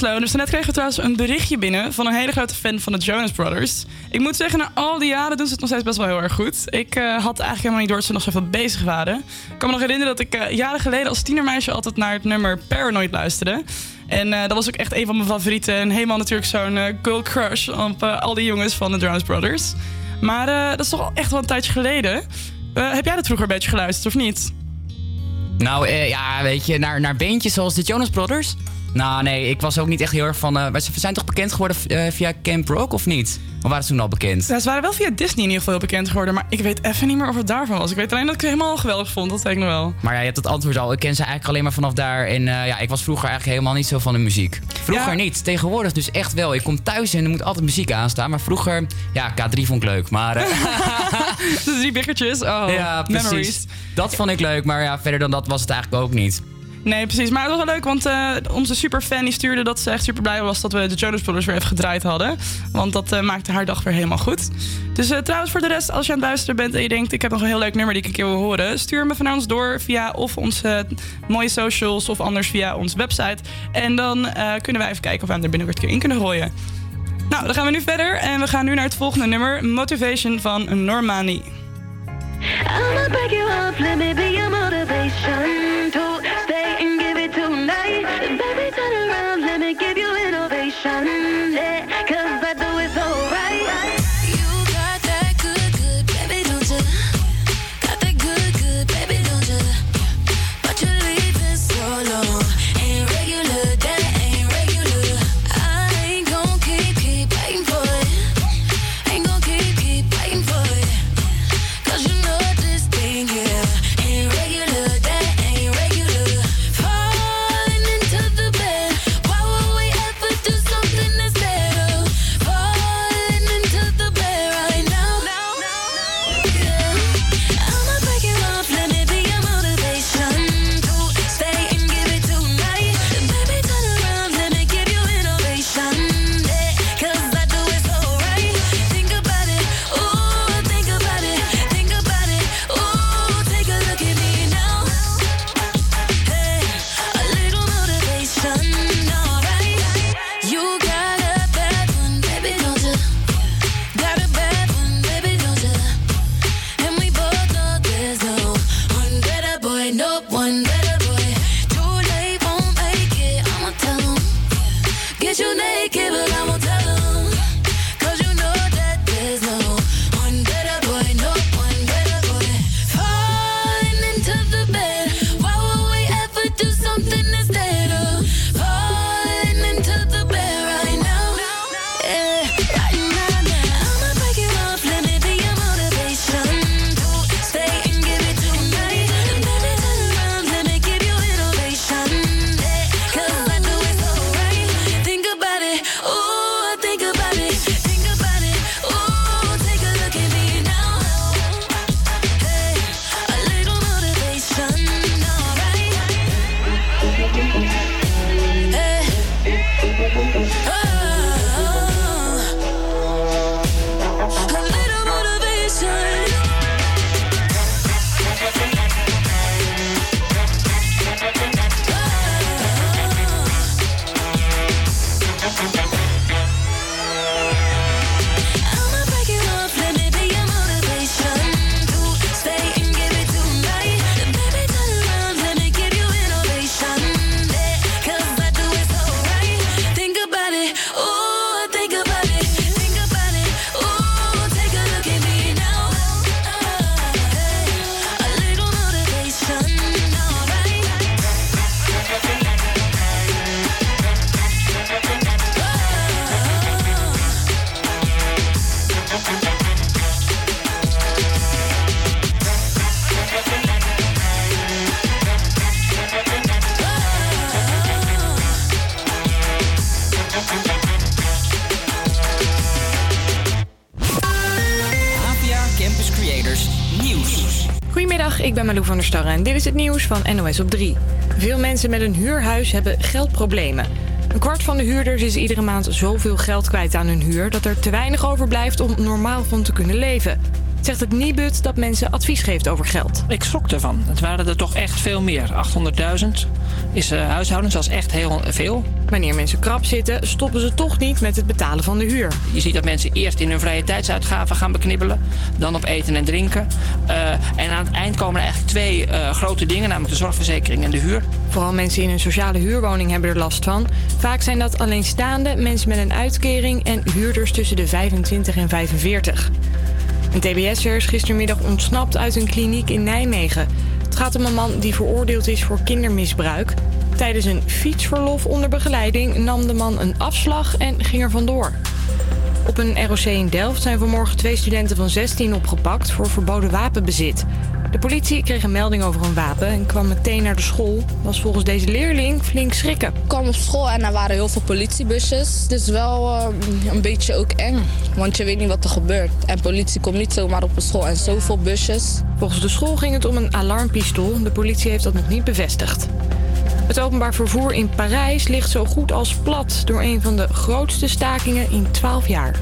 Leuk. Dus net kregen we trouwens een berichtje binnen van een hele grote fan van de Jonas Brothers. Ik moet zeggen, na al die jaren doen ze het nog steeds best wel heel erg goed. Ik eh, had eigenlijk helemaal niet door dat ze nog zoveel bezig waren. Ik kan me nog herinneren dat ik eh, jaren geleden als tienermeisje altijd naar het nummer Paranoid luisterde. En eh, dat was ook echt een van mijn favorieten. En helemaal natuurlijk zo'n girl crush op al die jongens van de Jonas Brothers. Maar dat is toch al echt wel een tijdje geleden. Heb jij dat vroeger een beetje geluisterd of niet? Nou, ja, weet je, naar, naar beentjes zoals de Jonas Brothers? Nou, nee, ik was ook niet echt heel erg van... maar ze zijn toch bekend geworden eh, via Camp Rock, of niet? Of waren ze toen al bekend? Ja, ze waren wel via Disney in ieder geval heel bekend geworden. Maar ik weet even niet meer of het daarvan was. Ik weet alleen dat ik het helemaal geweldig vond. Dat weet ik nog wel. Maar ja, je hebt het antwoord al. Ik ken ze eigenlijk alleen maar vanaf daar. En eh, ja, ik was vroeger eigenlijk helemaal niet zo van de muziek. Vroeger Ja. niet. Tegenwoordig dus echt wel. Ik kom thuis en er moet altijd muziek aanstaan. Maar vroeger, ja, K3 vond ik leuk. Maar De drie biggertjes. Oh, ja, precies. memories. Dat vond ik leuk. Maar ja, verder dan dat was het eigenlijk ook niet. Nee, precies. Maar het was wel leuk, want eh, onze superfan die stuurde dat ze echt super blij was dat we de Jonas Brothers weer even gedraaid hadden. Want dat eh, maakte haar dag weer helemaal goed. Dus eh, trouwens, voor de rest, als je aan het luisteren bent en je denkt: ik heb nog een heel leuk nummer die ik een keer wil horen, stuur me van ons door via of onze mooie socials of anders via onze website. En dan kunnen wij even kijken of we hem er binnenkort een keer in kunnen gooien. Nou, dan gaan we nu verder en we gaan nu naar het volgende nummer: Motivation van Normani. I'ma break you off, let me be your motivation to stay and give it tonight. Baby, turn around, let me give you. En dit is het nieuws van NOS op 3. Veel mensen met een huurhuis hebben geldproblemen. Een kwart van de huurders is iedere maand zoveel geld kwijt aan hun huur... dat er te weinig overblijft om normaal van te kunnen leven. Zegt het Nibud dat mensen advies geeft over geld. Ik schrok ervan. Het waren er toch echt veel meer. 800.000 is eh, huishoudens, is echt heel veel. Wanneer mensen krap zitten, stoppen ze toch niet met het betalen van de huur. Je ziet dat mensen eerst in hun vrije tijdsuitgaven gaan beknibbelen. Dan op eten en drinken. Eh, en aan het eind komen er eigenlijk twee eh, grote dingen, namelijk de zorgverzekering en de huur. Vooral mensen in een sociale huurwoning hebben er last van. Vaak zijn dat alleenstaande, mensen met een uitkering en huurders tussen de 25 en 45. Een TBS'er is gistermiddag ontsnapt uit een kliniek in Nijmegen. Het gaat om een man die veroordeeld is voor kindermisbruik. Tijdens een fietsverlof onder begeleiding nam de man een afslag en ging er vandoor. Op een ROC in Delft zijn vanmorgen twee studenten van 16 opgepakt voor verboden wapenbezit. De politie kreeg een melding over een wapen en kwam meteen naar de school. Was volgens deze leerling flink schrikken. Ik kwam op school en er waren heel veel politiebusjes. Het is wel eh, een beetje ook eng, want je weet niet wat er gebeurt. En politie komt niet zomaar op een school en zoveel busjes. Volgens de school ging het om een alarmpistool. De politie heeft dat nog niet bevestigd. Het openbaar vervoer in Parijs ligt zo goed als plat door een van de grootste stakingen in 12 jaar.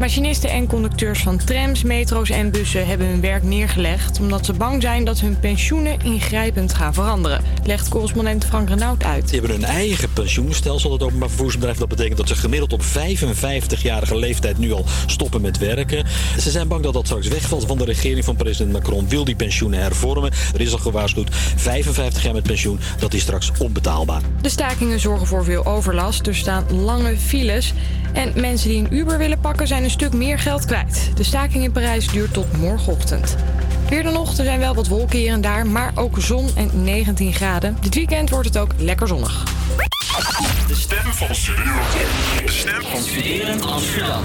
Machinisten en conducteurs van trams, metro's en bussen hebben hun werk neergelegd omdat ze bang zijn dat hun pensioenen ingrijpend gaan veranderen, legt correspondent Frank Renaud uit. Die hebben hun eigen pensioenstelsel, het openbaar vervoersbedrijf. Dat betekent dat ze gemiddeld op 55-jarige leeftijd nu al stoppen met werken. Ze zijn bang dat dat straks wegvalt, want de regering van president Macron wil die pensioenen hervormen. Er is al gewaarschuwd, 55 jaar met pensioen, dat is straks onbetaalbaar. De stakingen zorgen voor veel overlast. Er staan lange files. En mensen die een Uber willen pakken zijn een stuk meer geld kwijt. De staking in Parijs duurt tot morgenochtend. Weer dan nog, er zijn wel wat wolken hier en daar, maar ook zon en 19 graden. Dit weekend wordt het ook lekker zonnig. De stem van Studerend. De stem van Studerend Amsterdam.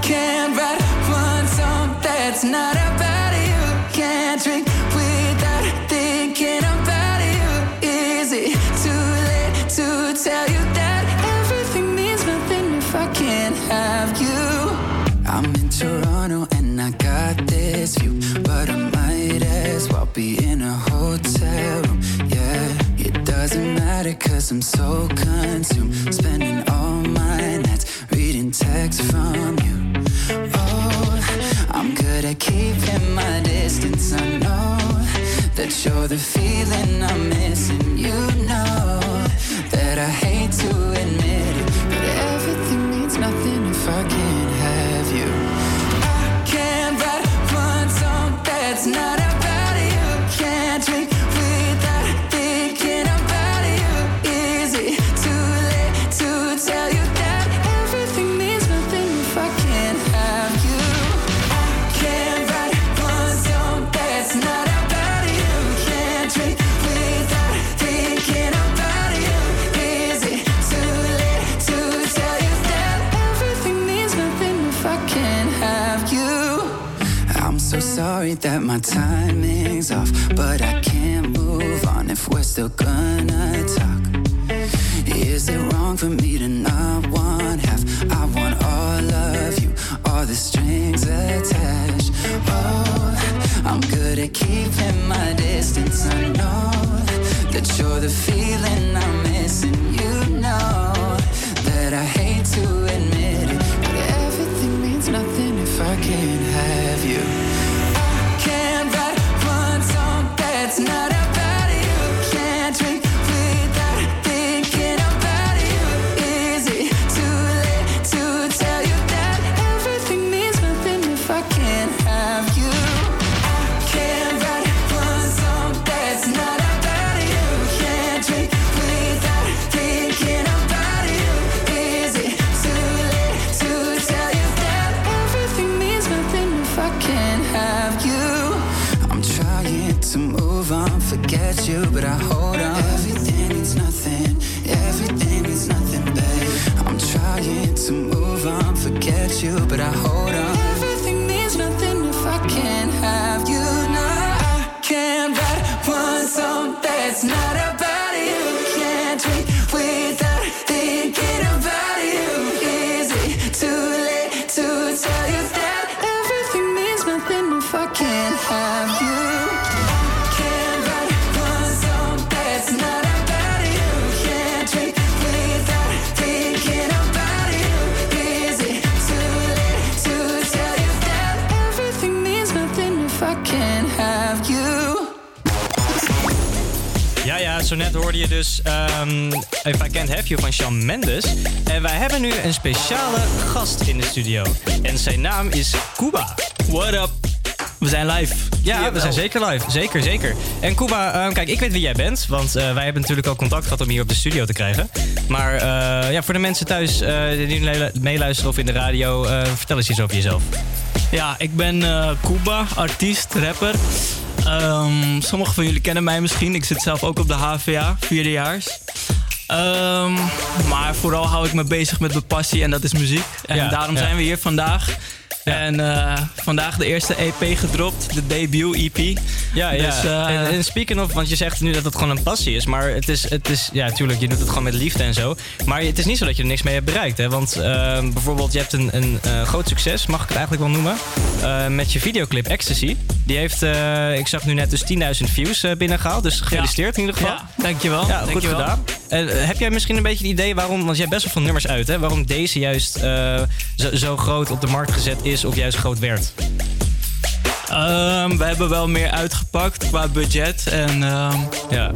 Can't write one song that's not about you. Can't drink without thinking about you. Is it too late to tell you cause I'm so consumed, spending all my nights reading texts from you. Oh, I'm good at keeping my distance. I know that you're the feeling I'm missing. You know that I hate to admit it, but everything means nothing if I can't that my timing's off, but I can't move on if we're still gonna talk. Is it wrong for me to not want half? I want all of you, all the strings attached. Oh, I'm good at keeping my distance. I know that you're the feeling I'm missing. Zo net hoorde je dus ehm If I Can't Have You van Shawn Mendes. En wij hebben nu een speciale gast in de studio. En zijn naam is Kuba. What up? We zijn live. Ja, we zijn zeker live. Zeker, zeker. En Kuba, ehm, kijk, ik weet wie jij bent. Want eh, wij hebben natuurlijk al contact gehad om hier op de studio te krijgen. Maar eh, ja, voor de mensen thuis eh, die nu meeluisteren of in de radio, vertel eens iets over jezelf. Ja, ik ben Kuba, artiest, rapper. Ehm, sommigen van jullie kennen mij misschien. Ik zit zelf ook op de HVA, vierdejaars. Ehm, maar vooral hou ik me bezig met mijn passie en dat is muziek. En Ja, daarom ja. zijn we hier vandaag. En eh, vandaag de eerste EP gedropt, de debut EP. Ja, ja. Dus, eh, en, en speaking of, want je zegt nu dat het gewoon een passie is. Maar het is, het is ja, tuurlijk, je doet het gewoon met liefde en zo. Maar het is niet zo dat je er niks mee hebt bereikt. Hè? Want ehm, bijvoorbeeld, je hebt een, een eh, groot succes, mag ik het eigenlijk wel noemen. eh, met je videoclip Ecstasy. Die heeft, eh, ik zag nu net dus 10.000 views eh, binnengehaald. Dus gefeliciteerd in ieder geval. Ja, dankjewel. Ja, goed dankjewel. gedaan. Eh, heb jij misschien een beetje een idee waarom, want jij hebt best wel veel nummers uit, hè? Waarom deze juist eh, zo, zo groot op de markt gezet is of juist groot werd? Ehm, we hebben wel meer uitgepakt qua budget. En ehm, ja.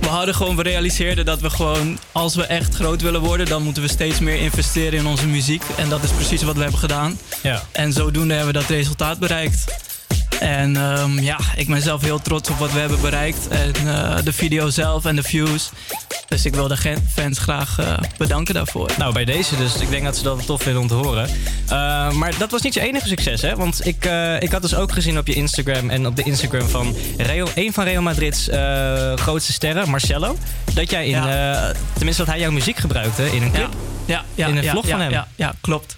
we hadden gewoon, we realiseerden dat we gewoon, als we echt groot willen worden, dan moeten we steeds meer investeren in onze muziek. En dat is precies wat we hebben gedaan. Ja. En zodoende hebben we dat resultaat bereikt. En ehm, ja, ik ben zelf heel trots op wat we hebben bereikt. En eh, de video zelf en de views. Dus ik wil de fans graag eh, bedanken daarvoor. Nou, bij deze dus. Ik denk dat ze dat tof vinden om te horen. Uh, maar dat was niet je enige succes, hè? Want ik, uh, ik had dus ook gezien op je Instagram en op de Instagram van Real, een van Real Madrid's grootste sterren, Marcelo. Dat jij in, ja. tenminste dat hij jouw muziek gebruikte in een clip. Ja, ja, in een ja, vlog ja, van hem. Ja, ja, klopt.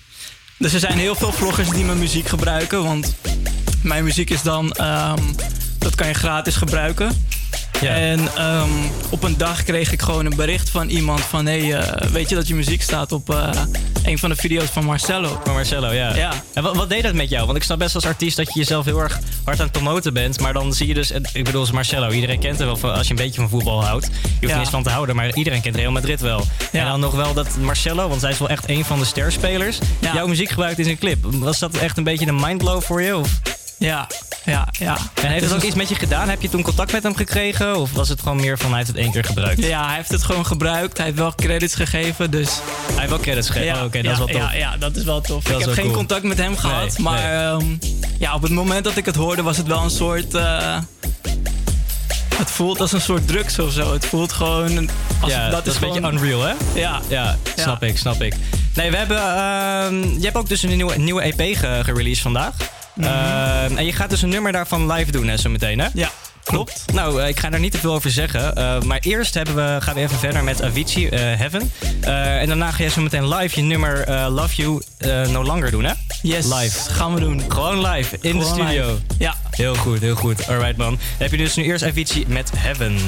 Dus er zijn heel veel vloggers die mijn muziek gebruiken. Want mijn muziek is dan, um, dat kan je gratis gebruiken. Ja. En um, op een dag kreeg ik gewoon een bericht van iemand van... hé, hey, uh, weet je dat je muziek staat op uh, een van de video's van Marcello? Van Marcello, ja. ja. En wat, wat, deed dat met jou? Want ik snap best als artiest dat je jezelf heel erg hard aan het promoten bent. Maar dan zie je dus, ik bedoel, als Marcello. Iedereen kent hem wel van, als je een beetje van voetbal houdt. Je hoeft ja. er niks van te houden, maar iedereen kent Real Madrid wel. Ja. En dan nog wel dat Marcello, want hij is wel echt een van de sterspelers... Jouw muziek gebruikt in zijn clip. Was dat echt een beetje een mindblow voor je? Of? Ja, ja, ja. En heeft het ook iets met je gedaan? Heb je toen contact met hem gekregen? Of was het gewoon meer van hij heeft het één keer gebruikt? Ja, hij heeft het gewoon gebruikt. Hij heeft wel credits gegeven, dus... Hij heeft wel credits gegeven? Ja, oh, oké, okay, ja, dat is wel tof. Ja, ja, dat is wel tof. Dat ik heb geen cool. contact met hem gehad, nee, maar nee. Um, ja, op het moment dat ik het hoorde was het wel een soort... Uh, het voelt als een soort drugs of zo. Het voelt gewoon... Als ja, dat, is, gewoon... een beetje unreal, hè? Ja. Ja, snap ik, snap ik. Nee, we hebben... Uh, je hebt ook dus een nieuwe, nieuwe EP gereleased vandaag. Mm -hmm. uh, en je gaat dus een nummer daarvan live doen, hè, zo meteen, hè? Ja. Klopt. Nou, ik ga daar niet te veel over zeggen. Uh, maar eerst hebben we, gaan we even verder met Avicii, uh, Heaven. Uh, en daarna ga je zo meteen live je nummer Love You No Longer doen, hè? Yes. Live. Gaan we doen. Gewoon live, in Gewoon de studio. Live. Ja. Heel goed, heel goed. Alright, man. Dan heb je dus nu eerst Avicii met Heaven.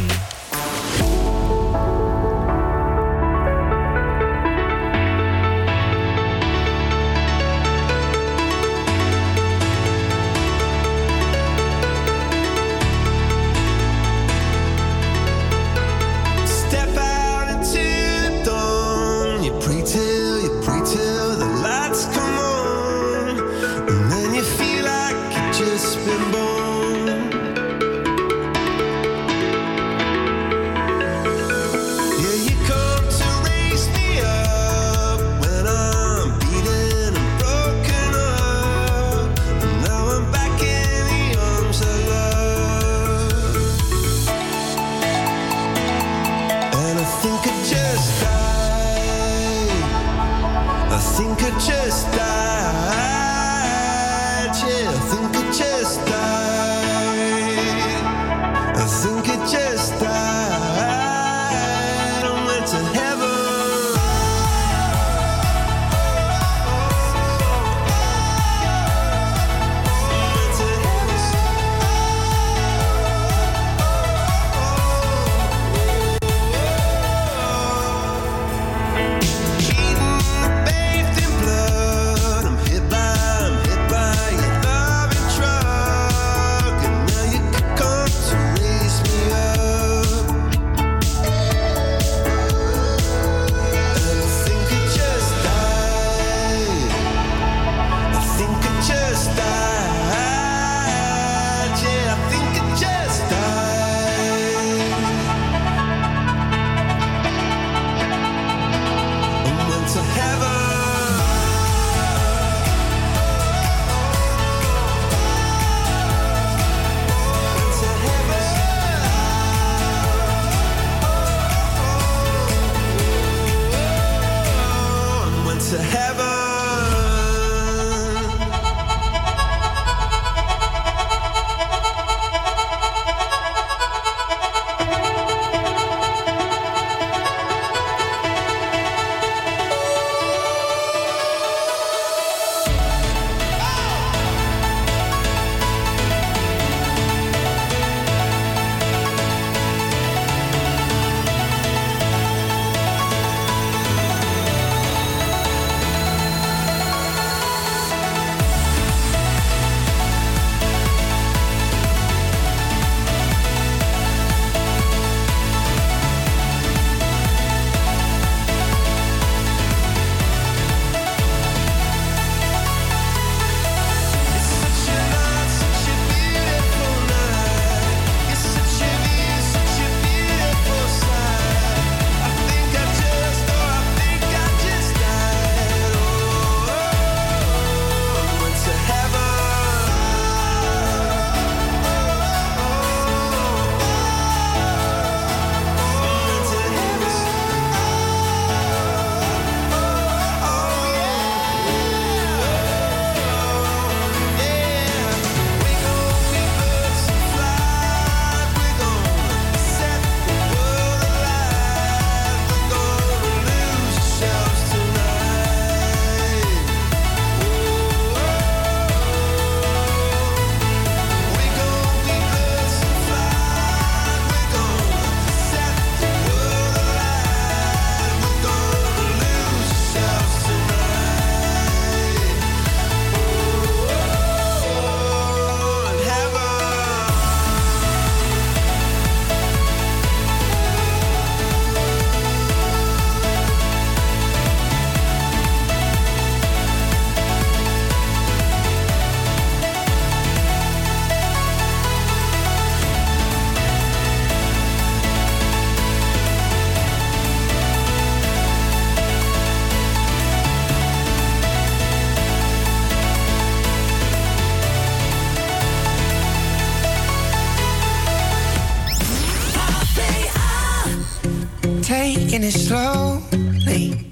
It slowly.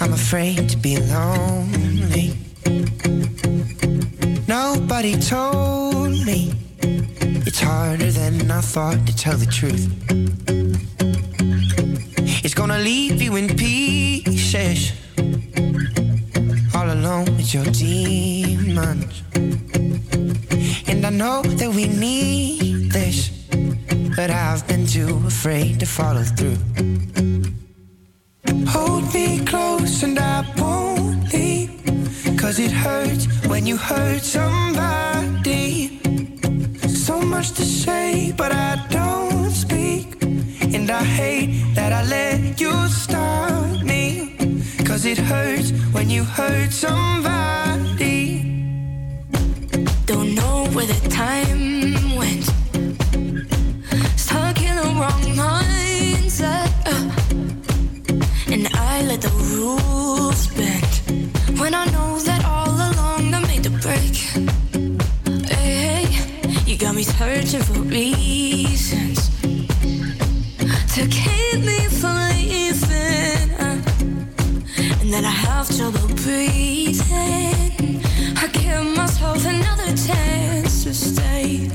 I'm afraid to be lonely. Nobody told me it's harder than I thought to tell the truth. Cause it hurts when you hurt somebody. So much to say, but I don't speak. And I hate that I let you stop me. Cause it hurts when you hurt somebody. Don't know where the time went. Stuck in the wrong mindset. uh. And I let the rules me searching for reasons to keep me from leaving. And that I have trouble breathing. I give myself another chance to stay.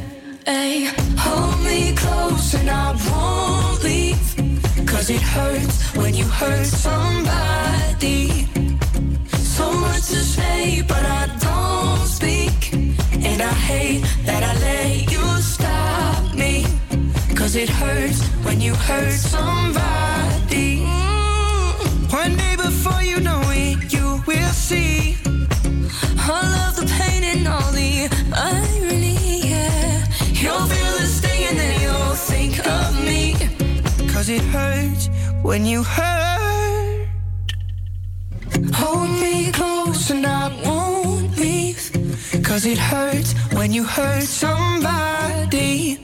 Hey, hold me close and I won't leave. Cause it hurts when you hurt somebody. So much to say, but I don't. And I hate that I let you stop me. Cause it hurts when you hurt somebody. Mm. One day before you know it, you will see. All of the pain and all the irony, yeah. You'll feel the sting and then you'll think of me. Cause it hurts when you hurt. Hold me close and I won't leave. Cause it hurts when you hurt somebody.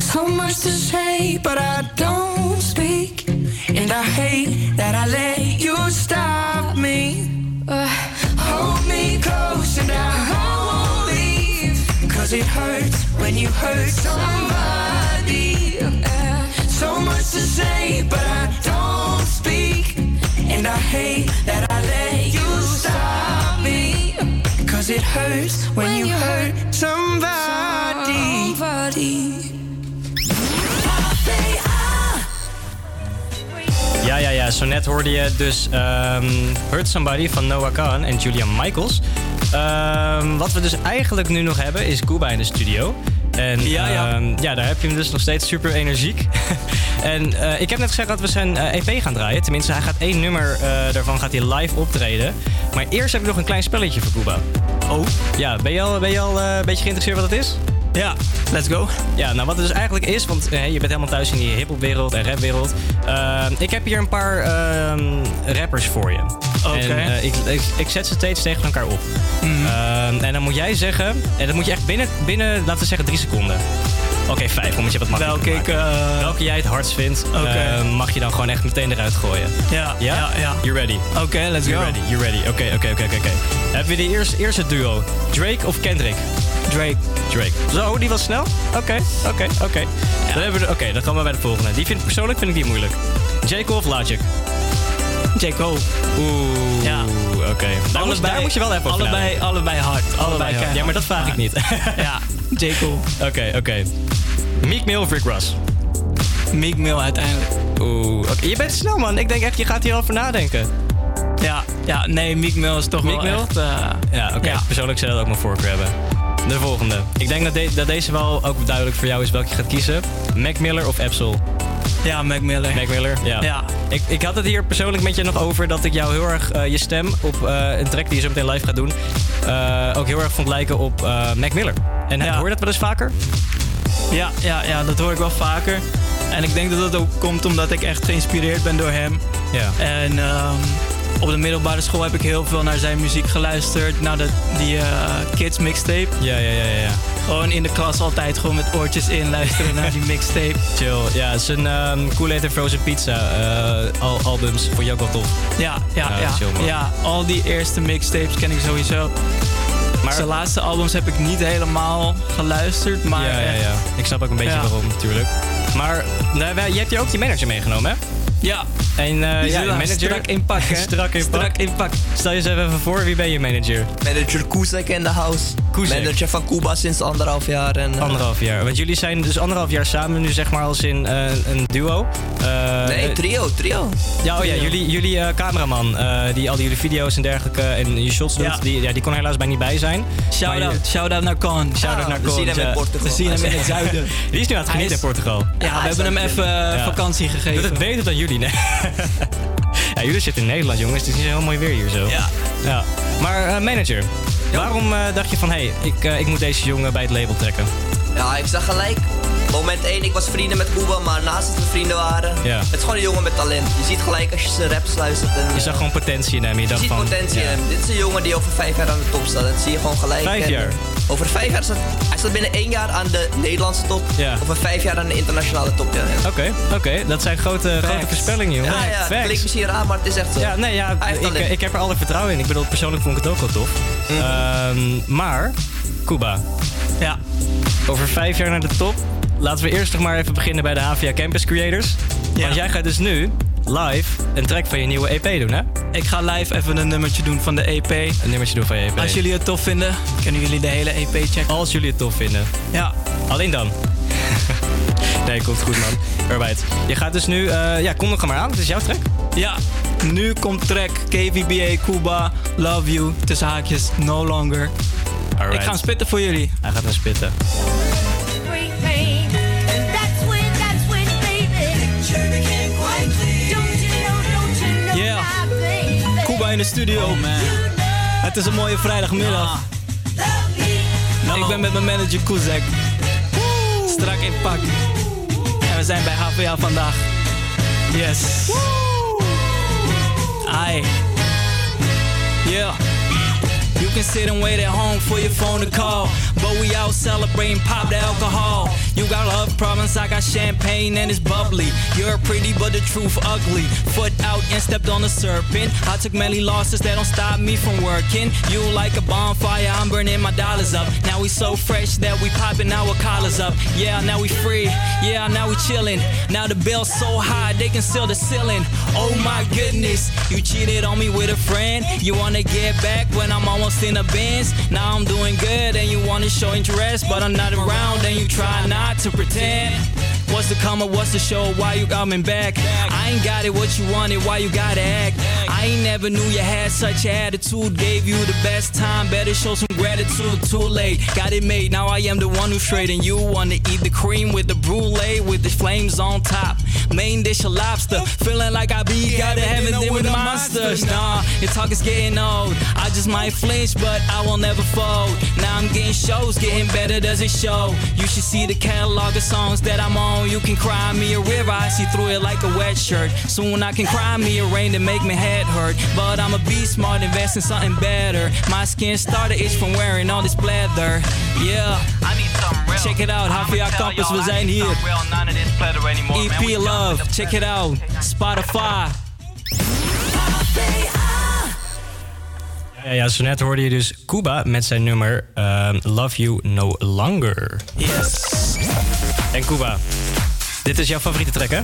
So much to say, but I don't speak. And I hate that I let you stop me. Uh, hold me close and I won't leave. Cause it hurts when you hurt somebody. Uh, so much to say, but I don't speak. And I hate that I let you stop. Cause it hurts when, you hurt somebody. Ja, ja, ja. Zo net hoorde je dus ehm, Hurt Somebody van Noah Khan en Julia Michaels. Ehm, wat we dus eigenlijk nu nog hebben is Kuba in de studio. En Ja, ja. ehm, ja, daar heb je hem dus nog steeds super energiek. en eh, ik heb net gezegd dat we zijn eh, EP gaan draaien. Tenminste, hij gaat één nummer eh, daarvan gaat hij live optreden. Maar eerst heb ik nog een klein spelletje voor Kuba. Oh? Ja, ben je al, ben je al een beetje geïnteresseerd wat het is? Ja, let's go. Ja, nou wat het dus eigenlijk is, want je bent helemaal thuis in die hiphopwereld en rapwereld. Uh, ik heb hier een paar ehm, rappers voor je. Oké. Eh, ik, ik, ik zet ze steeds tegen elkaar op. Ehm, en dan moet jij zeggen, en dat moet je echt binnen, binnen laten we zeggen, drie seconden. Oké, vijf, omdat je wat makkelijker Welke ik, maken. eh, Welke jij het hardst vindt, eh, mag je dan gewoon echt meteen eruit gooien. Ja, Ja? ja, ja. You ready? Oké, let's You go. ready, you ready. Oké, oké, oké, oké. Hebben we de eerste, eerste duo. Drake of Kendrick? Drake. Drake. Zo, die was snel? Oké, oké, oké. Dan hebben we de- Oké, dan gaan we bij de volgende. Die vind, persoonlijk vind ik die moeilijk. J. Cole of Logic? J. Cole. Oeh, Ja. Oké. Daar, moet- daar moet je wel even over allebei, allebei hard. Allebei hard. Ja, maar dat vraag ik niet. ja, J. Cole. Oké, oké. Meek Mill of Rick Ross? Meek Mill uiteindelijk. Oeh. Je bent snel, man. Ik denk echt, je gaat hier over nadenken. Ja, ja, nee, Meek Mill is toch Meek wel Mill? echt... eh, Ja, oké. Ja. Persoonlijk zou dat ook mijn voorkeur hebben. De volgende. Ik denk dat, de- dat deze wel ook duidelijk voor jou is welke je gaat kiezen. Mac Miller of Absol? Ja, Mac Miller. Mac Miller, ja. Ja. Ik, ik had het hier persoonlijk met je nog over dat ik jou heel erg eh, je stem op eh, een track die je zo meteen live gaat doen, eh, ook heel erg vond lijken op Mac Miller. En Ja. hoor je dat wel eens vaker? Ja, ja, ja, dat hoor ik wel vaker. En ik denk dat dat ook komt omdat ik echt geïnspireerd ben door hem. Ja. En ehm, op de middelbare school heb ik heel veel naar zijn muziek geluisterd. Naar de, die Kids mixtape. Ja, ja, ja, ja. Gewoon in de klas altijd gewoon met oortjes in luisteren naar die mixtape. Chill. Ja, zijn um, Kool-Aid en Frozen Pizza eh, al albums ook wel tof. Ja, ja, Ja, ja. chill, ja, al die eerste mixtapes ken ik sowieso. Maar- Zijn laatste albums heb ik niet helemaal geluisterd, maar ja, ja, ja. Ik snap ook een beetje Ja. waarom, natuurlijk. Maar nou, wij- je hebt hier ook je manager meegenomen, hè? Ja. En eh, ja, daar manager... strak in pak, hè? strak in pak. Strak in pak. Stel jezelf even voor, wie ben je manager? Manager Koezek in de house. Koezek. Manager van Cuba sinds anderhalf jaar. En, eh, Anderhalf jaar. Want jullie zijn dus anderhalf jaar samen nu zeg maar als in eh, een duo. Eh, Nee, trio, trio. Ja, oh ja, Trio. jullie, jullie eh, cameraman eh, die al jullie video's en dergelijke en je shots doet, Ja. die, ja, die kon helaas bij niet bij zijn. Shout-out, shout-out naar Con. Shout-out Ah, naar we Con, zien hem in. Portugal. We zien hem in het zuiden. Die is nu aan het genieten in Portugal. Ja, we hebben hem even Ja. vakantie gegeven. het beter dan jullie, nee. ja, jullie zitten in Nederland, jongens. Het is heel mooi weer hier zo. Ja. ja. Maar eh, manager, waarom eh, dacht je van... hé, hey, ik, eh, ik moet deze jongen bij het label trekken? Ja, ik zag gelijk. Moment 1, ik was vrienden met Cuba, maar naast dat we vrienden waren, Ja. het is gewoon een jongen met talent. Je ziet gelijk als je zijn raps luistert. En, Je zag gewoon potentie in hem. Je ziet van, potentie in hem. Dit is een jongen die over vijf jaar aan de top staat. Dat zie je gewoon gelijk. Vijf En, jaar? Over vijf jaar staat hij staat binnen één jaar aan de Nederlandse top. Ja. Over vijf jaar aan de internationale top. Ja, ja. Oké, oké. Dat zijn grote, grote voorspellingen, jongen. Ja, ja, het Facts. klinkt misschien raar, maar het is echt zo. Ja, nee, ja, ik, ik heb er alle vertrouwen in. Ik bedoel, persoonlijk vond ik het ook wel tof. Mhm. Ehm, maar, Cuba. Ja. Over vijf jaar naar de top. Laten we eerst nog maar even beginnen bij de HVA Campus Creators. Want jij gaat dus nu live een track van je nieuwe EP doen, hè? Ik ga live even een nummertje doen van de EP. Een nummertje doen van je EP. Als jullie het tof vinden, kunnen jullie de hele EP checken. Als jullie het tof vinden. Ja. Alleen dan. nee, komt goed, man. Arbeid. Je gaat dus nu... eh ja, kom nog maar aan. Het is jouw track. Ja, nu komt track KVBA Cuba, Love You, tussen haakjes, No Longer. Alright. Ik ga hem spitten voor jullie. Hij gaat hem spitten. In de studio. Oh man. Het is een mooie vrijdagmiddag. Ik ben met mijn manager Kuzek. Strak in pak. En we zijn bij HVA vandaag. Yes. Ai. Yeah. You can can sit and wait at home for your phone to call. But we out celebrating, pop the alcohol. You got love problems, I got champagne and it's bubbly. You're pretty, but the truth ugly. Foot out and stepped on a serpent. I took many losses that don't stop me from working. You like a bonfire, I'm burning my dollars up. Now we so fresh that we popping our collars up. Yeah, now we free. Yeah, now we chilling. Now the bill's so high they can seal the ceiling. Oh my goodness, you cheated on me with a friend. You wanna get back when I'm almost in the Benz. Now I'm doing good and you wanna show interest, but I'm not around and you try not to pretend. What's the come up? What's the show? Why you coming back? I ain't got it what you wanted, why you gotta act? I ain't never knew you had such an attitude. Gave you the best time, better show some gratitude. Too late, got it made. Now I am the one who's straight, and you wanna eat the cream with the brulee with the flames on top. Main dish of lobster, feeling like I be gotta have it with monsters. Nah, your talk is getting old. I just might flinch, but I will never fold. Now I'm getting shows, getting better, does it show? You should see the catalog of songs that I'm on. You can cry me a river, I see through it like a wet shirt. Soon I can cry me a rain to make my head hurt. But I'm a be smart, invest in something better. My skin started itch from wearing all this leather. Yeah, I need something real. Check it out, Hafia Campus, we zijn hier. EP Love, check it out. Spotify. Ja, ja, zo net hoorde je dus Cuba met zijn nummer ehm, Love You No Longer. Yes. En Cuba, dit is jouw favoriete track, hè?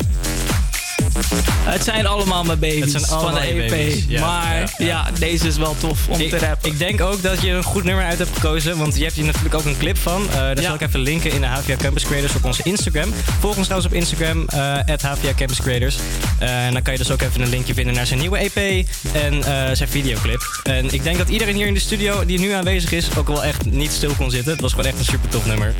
Het zijn allemaal mijn baby's Het zijn allemaal van de EP. baby's, ja, maar ja, ja, ja. deze is wel tof om ik, te rappen. Ik denk ook dat je een goed nummer uit hebt gekozen, want je hebt hier natuurlijk ook een clip van. Eh daar zal ik even linken in de HVA Campus Creators op onze Instagram. Volg ons trouwens op Instagram, eh HVA Campus Creators. Eh, en dan kan je dus ook even een linkje vinden naar zijn nieuwe EP en zijn videoclip. En ik denk dat iedereen hier in de studio die nu aanwezig is ook wel echt niet stil kon zitten. Het was gewoon echt een super tof nummer.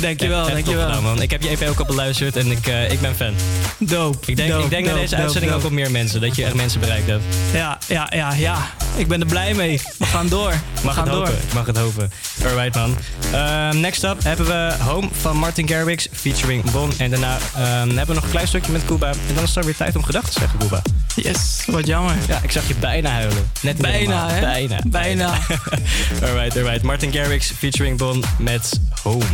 Dankjewel, dankjewel. gedaan, man. Ik heb je EP ook al beluisterd en ik, ik ben fan. Dope. Ik denk, dope, ik denk na dope, deze uitzending ook op meer mensen, dat je echt mensen bereikt hebt. Ja, ja, ja, ja. Ik ben er blij mee. We gaan door. We Mag gaan het door. hopen, ik mag het hopen. Alright man. Ehm, next up hebben we Home van Martin Garrix featuring Bon. En daarna ehm, hebben we nog een klein stukje met Cuba. En dan is het dan weer tijd om gedachten te zeggen, Cuba. Yes, wat jammer. Ja, ik zag je bijna huilen. Net Bijna, hè? Bijna. Bijna. alright, alright. Martin Garrix featuring Bon met Home.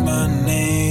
My name.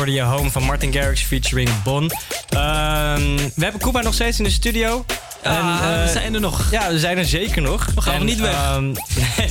Hoorde je Home van Martin Garrix featuring Bon. Ehm, we hebben Kuba nog steeds in de studio. Ja, eh, we zijn er nog. Ja, we zijn er zeker nog. We gaan nog niet weg. ehm,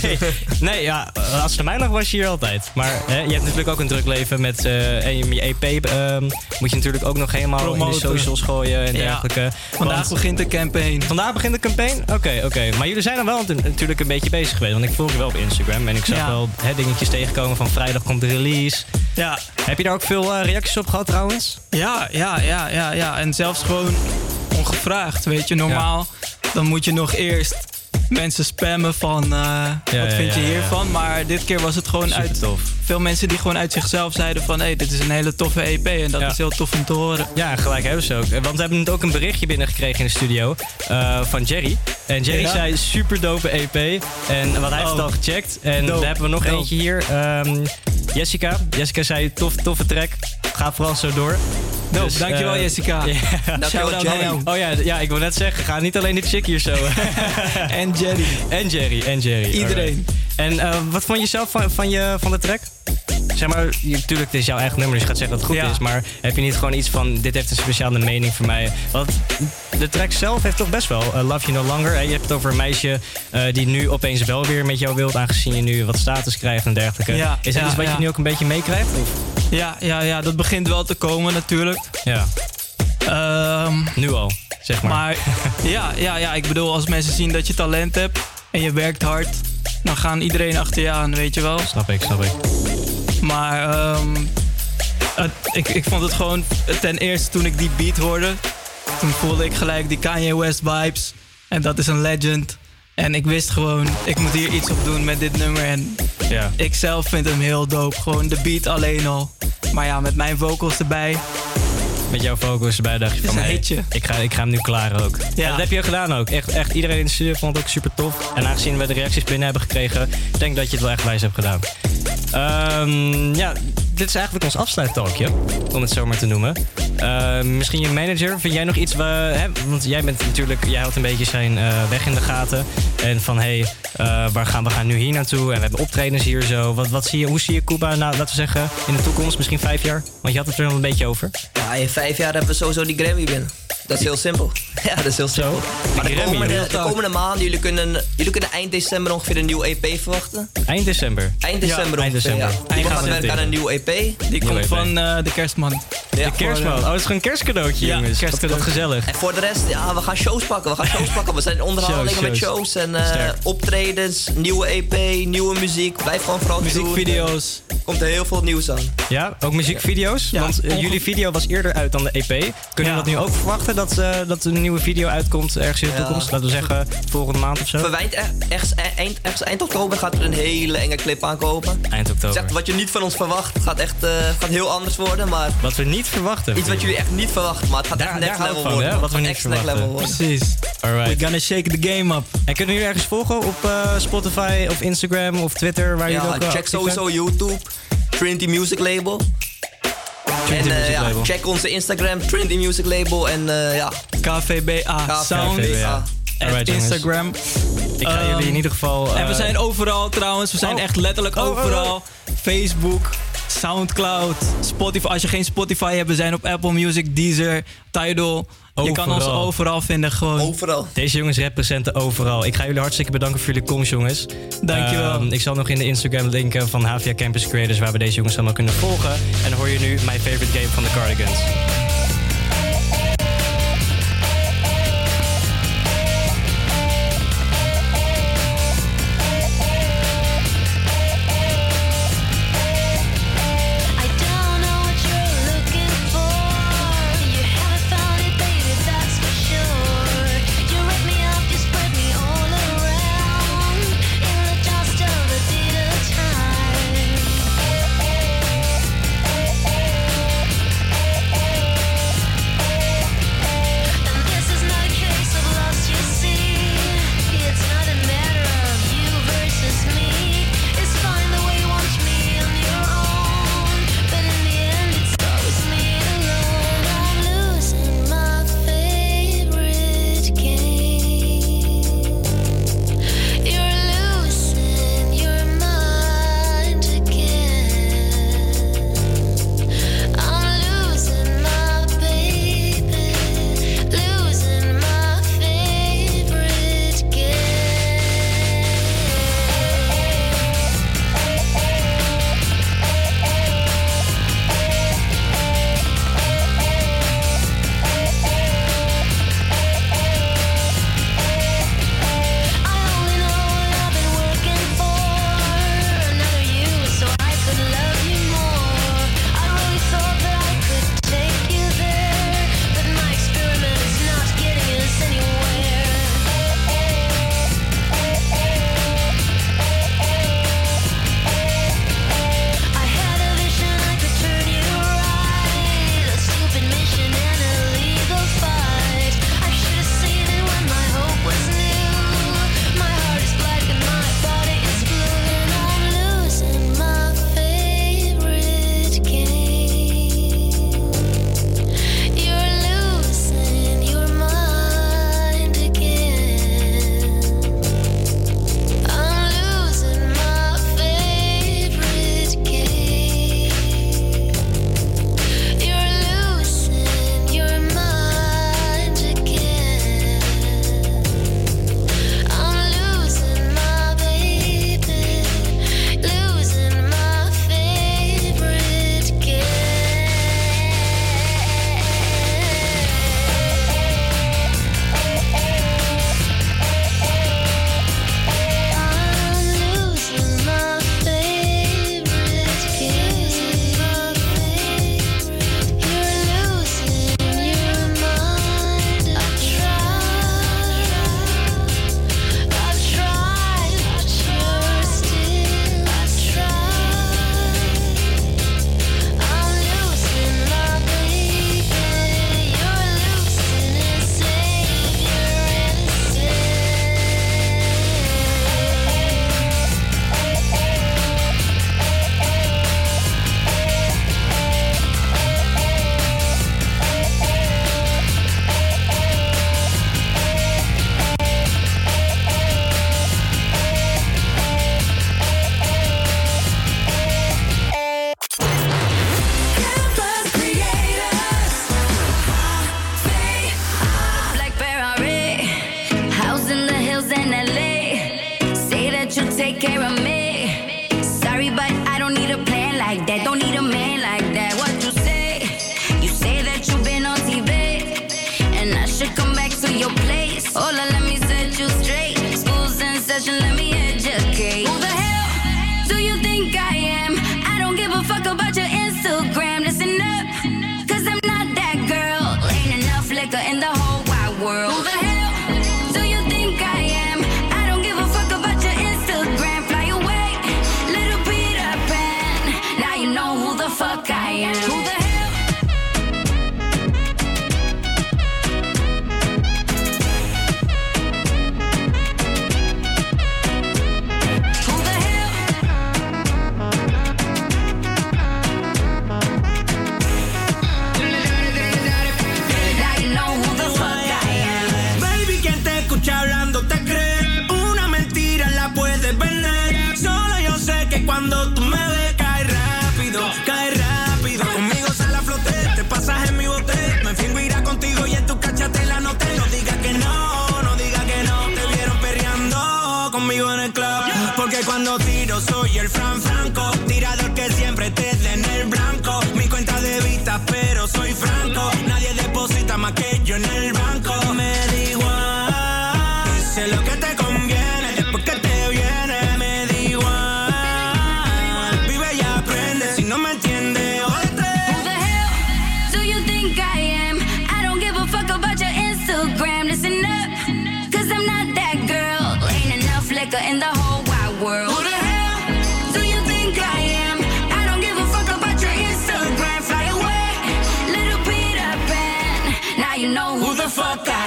nee, nee, ja, als het mij lag was je hier altijd. Maar hè, je hebt natuurlijk ook een druk leven met eh, en je EP. ehm, moet je natuurlijk ook nog helemaal in de socials gooien en Ja. dergelijke. Vandaag Want- begint de campaign. Vandaag begint de campaign? Oké, oké. Maar jullie zijn dan wel natu- natuurlijk een beetje bezig geweest. Want ik volg je wel op Instagram. En ik zag Ja. wel hè, dingetjes tegenkomen van vrijdag komt de release. Ja. Heb je daar ook veel eh, reacties op gehad trouwens? Ja, ja, ja, ja, ja. En zelfs gewoon ongevraagd, weet je. Normaal, dan moet je nog eerst mensen spammen van... eh, wat ja, vind je hiervan? Maar dit keer was het gewoon Super uit... tof. Veel mensen die gewoon uit zichzelf zeiden van... hé, hey, dit is een hele toffe EP en dat is heel tof om te horen. Ja, gelijk hebben ze ook. Want we hebben net ook een berichtje binnengekregen in de studio eh, van Jerry. En Jerry zei super dope EP. En wat hij heeft Oh. het al gecheckt. En Dope, daar hebben we nog dope. eentje hier. Ehm, Jessica. Jessica zei tof, toffe track. Ga vooral zo door. Dope, dankjewel, eh, Jessica. Shout-out naar jou. Oh ja, ja, ik wil net zeggen, ga niet alleen de chick hier zo. en Jerry. En Jerry, en Jerry. Iedereen. Alright. En eh, wat vond je zelf van, van, je, van de track? Zeg maar, je- natuurlijk, het is jouw eigen nummer, dus je gaat zeggen dat het goed Ja. is. Maar heb je niet gewoon iets van, dit heeft een speciale mening voor mij? Want de track zelf heeft toch best wel eh, Love You No Longer. Je hebt het over een meisje eh, die nu opeens wel weer met jou wilt, aangezien je nu wat status krijgt en dergelijke. Ja, is dat ja, iets wat je nu ook een beetje meekrijgt? Ja, ja, ja, dat begint wel te komen natuurlijk. Ja. Ehm, nu al, zeg maar. Maar ja, ja, ja, ik bedoel, als mensen zien dat je talent hebt en je werkt hard, dan gaan iedereen achter je aan, weet je wel. Snap ik, snap ik. Maar ehm, het- ik, ik vond het gewoon, ten eerste toen ik die beat hoorde, toen voelde ik gelijk die Kanye West vibes. En dat is een legend. En ik wist gewoon, ik moet hier iets op doen met dit nummer. En Ja. ik zelf vind hem heel dope. Gewoon de beat alleen al. Maar ja, met mijn vocals erbij. Met jouw focus erbij dacht je van, hey, hitje. ik, ga, ik ga hem nu klaren ook. En dat heb je ook gedaan ook. Echt, echt iedereen in de studio vond het ook super tof. En aangezien we de reacties binnen hebben gekregen, denk dat je het wel echt wijs hebt gedaan. Ehm, ja, dit is eigenlijk ons afsluittalkje, om het zo maar te noemen. Ehm, misschien je manager, vind jij nog iets, hè, want jij bent natuurlijk, jij houdt een beetje zijn eh, weg in de gaten. En van, hé, hey, eh, waar gaan we gaan nu hier naartoe? En we hebben optredens hier zo. Wat, wat zie je, hoe zie je Cuba, nou, laten we zeggen, in de toekomst, misschien vijf jaar? Want je had het er al een beetje over. Ja, in vijf jaar hebben we sowieso die Grammy binnen. Dat is heel simpel. Ja, dat is heel simpel. Maar de komende, de komende maanden, jullie kunnen, jullie kunnen eind december ongeveer een nieuwe EP verwachten. Eind december. Eind december eind ongeveer, december. ja. Die gaat werken aan een nieuwe EP. Die komt EP. van eh, de kerstman. Ja, de kerstman. Oh, het is gewoon een kerstcadeautje, Ja, jongens. Wat- kerstcadeau. Wat gezellig. En voor de rest, ja, we gaan shows pakken. We gaan shows pakken. We zijn in onderhandelingen Shows, met shows. en eh, optredens, nieuwe EP, nieuwe muziek. Blijf gewoon vooral Muziekvideo's. Komt er heel veel nieuws aan. Ja, ook muziekvideo's. Ja, Want eh, jullie video was eerder uit dan de EP. Kunnen Ja. we dat nu ook verwachten? Dat, eh, dat een nieuwe video uitkomt ergens in de Ja. toekomst? Laten we zeggen volgende maand of zo? Verwijnd er- ergens eind, ergens eind oktober gaat er een hele enge clip aankomen. Eind oktober. Zegt wat je niet van ons verwacht. gaat echt eh, gaat heel anders worden. Maar Wat we niet verwachten. iets wat jullie echt niet verwachten. Maar het gaat Daar- echt next level van, worden. hè, wat we niet verwachten. level worden. Precies. Alright. We're gonna shake the game up. En kunnen jullie ergens volgen op eh, Spotify of Instagram of Twitter? Waar jullie Ja, ook, eh, check sowieso YouTube. Trinity Music Label. En eh, ja, check onze Instagram, Trinity Music Label. En eh, ja, KVBA Sound. KVBA. En. Instagram. Ik ga jullie in ieder geval... En we eh, zijn overal trouwens. We zijn Oh. echt letterlijk Oh, oh, oh. overal. Facebook, Soundcloud, Spotify. Als je geen Spotify hebt, we zijn op Apple Music, Deezer, Tidal. Je kan ons Overal. vinden gewoon. overal. Deze jongens representen overal. Ik ga jullie hartstikke bedanken voor jullie komst, jongens. Dankjewel. Ehm, ik zal nog in de Instagram linken van HVA Campus Creators... waar we deze jongens allemaal kunnen volgen. En dan hoor je nu mijn favorite game van de Cardigans.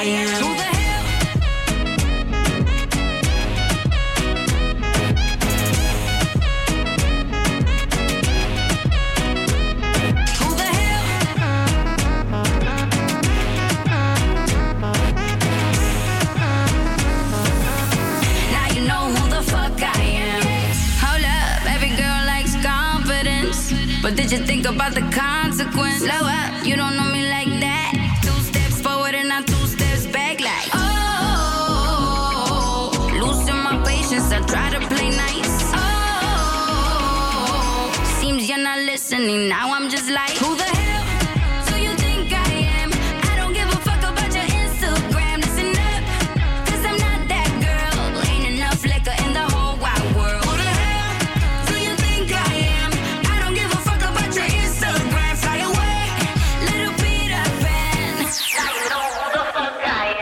I am. Who the hell? Who the hell? Now you know who the fuck I am. Hold up, every girl likes confidence. But did you think about the consequence? Slow up, you don't know me the fuck I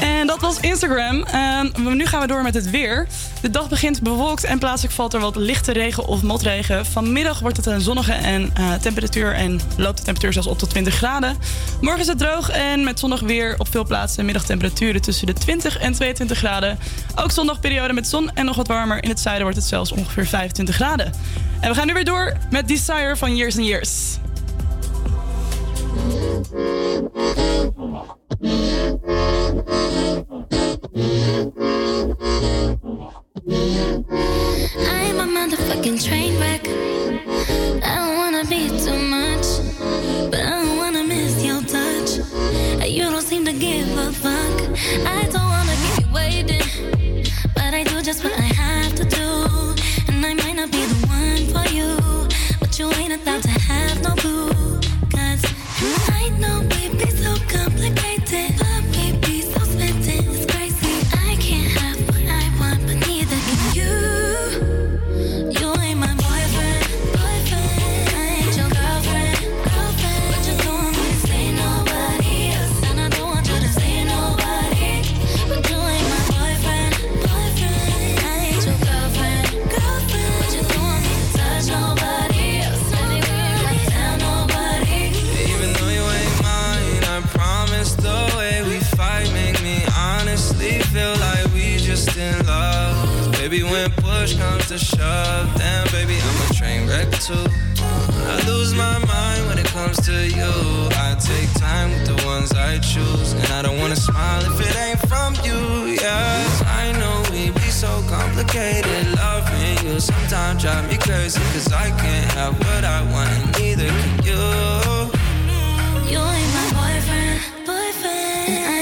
am. En dat was Instagram. Ehm, nu gaan we door met het weer. De dag begint bewolkt en plaatselijk valt er wat lichte regen of motregen. Vanmiddag wordt het een zonnige en, eh, temperatuur en loopt de temperatuur zelfs op tot 20 graden. Morgen is het droog en met zonnig weer op veel plaatsen middagtemperaturen tussen de 20 en 22 graden. Ook zondag periode met zon en nog wat warmer. In het zuiden wordt het zelfs ongeveer 25 graden. En we gaan nu weer door met Desire van Years and Years. I'm a motherfucking train wreck. I don't wanna be too much, but I don't wanna miss your touch. You don't seem to give a fuck. I don't wanna keep you waiting, but I do just what I have to do. And I might not be the one for you, but you ain't about to to shove, damn baby, I'm a train wreck too. I lose my mind when it comes to you. I take time with the ones I choose, and I don't wanna smile if it ain't from you. Yes, I know we be so complicated. Loving you sometimes drive me crazy, cause I can't have what I want, and neither can you. You ain't my boyfriend, boyfriend.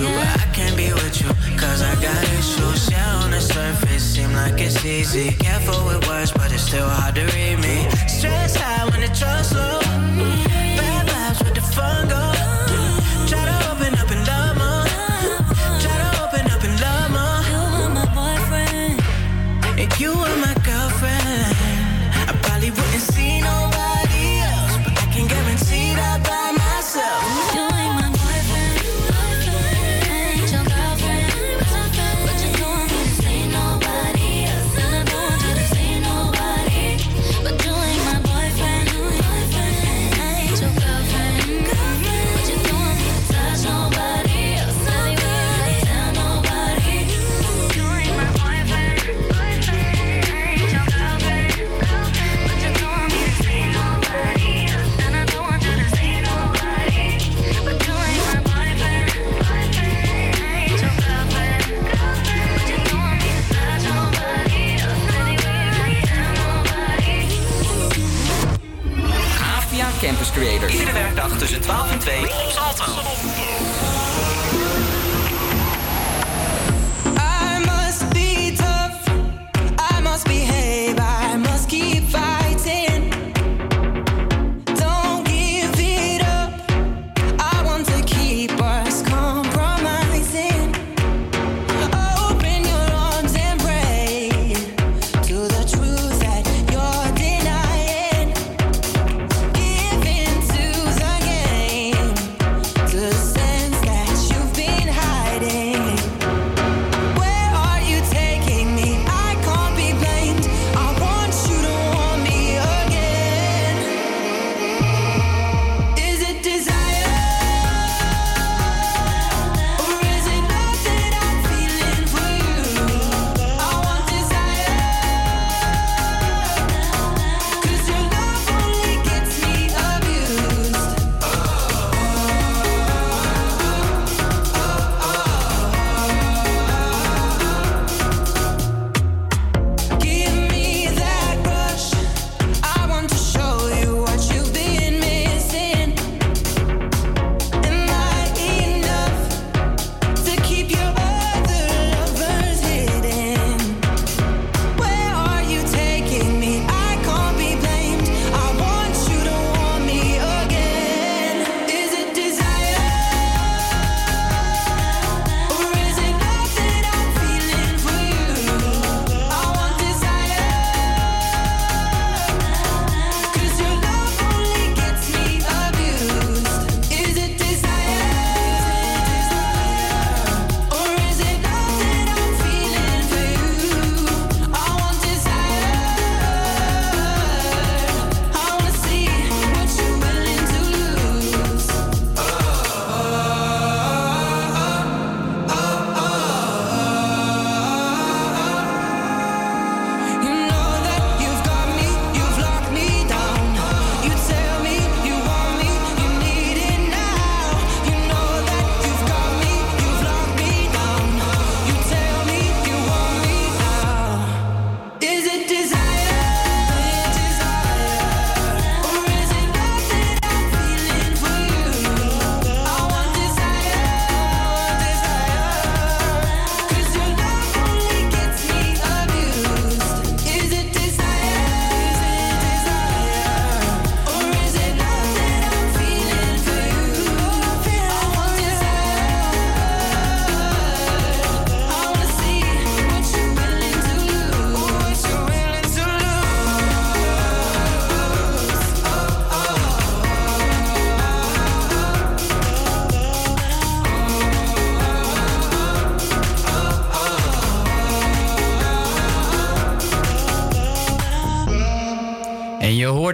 You, but I can't be with you, cause I got issues. Yeah, on the surface, seem like it's easy. Careful with words, but it's still hard to read me. Stress high when the trust low.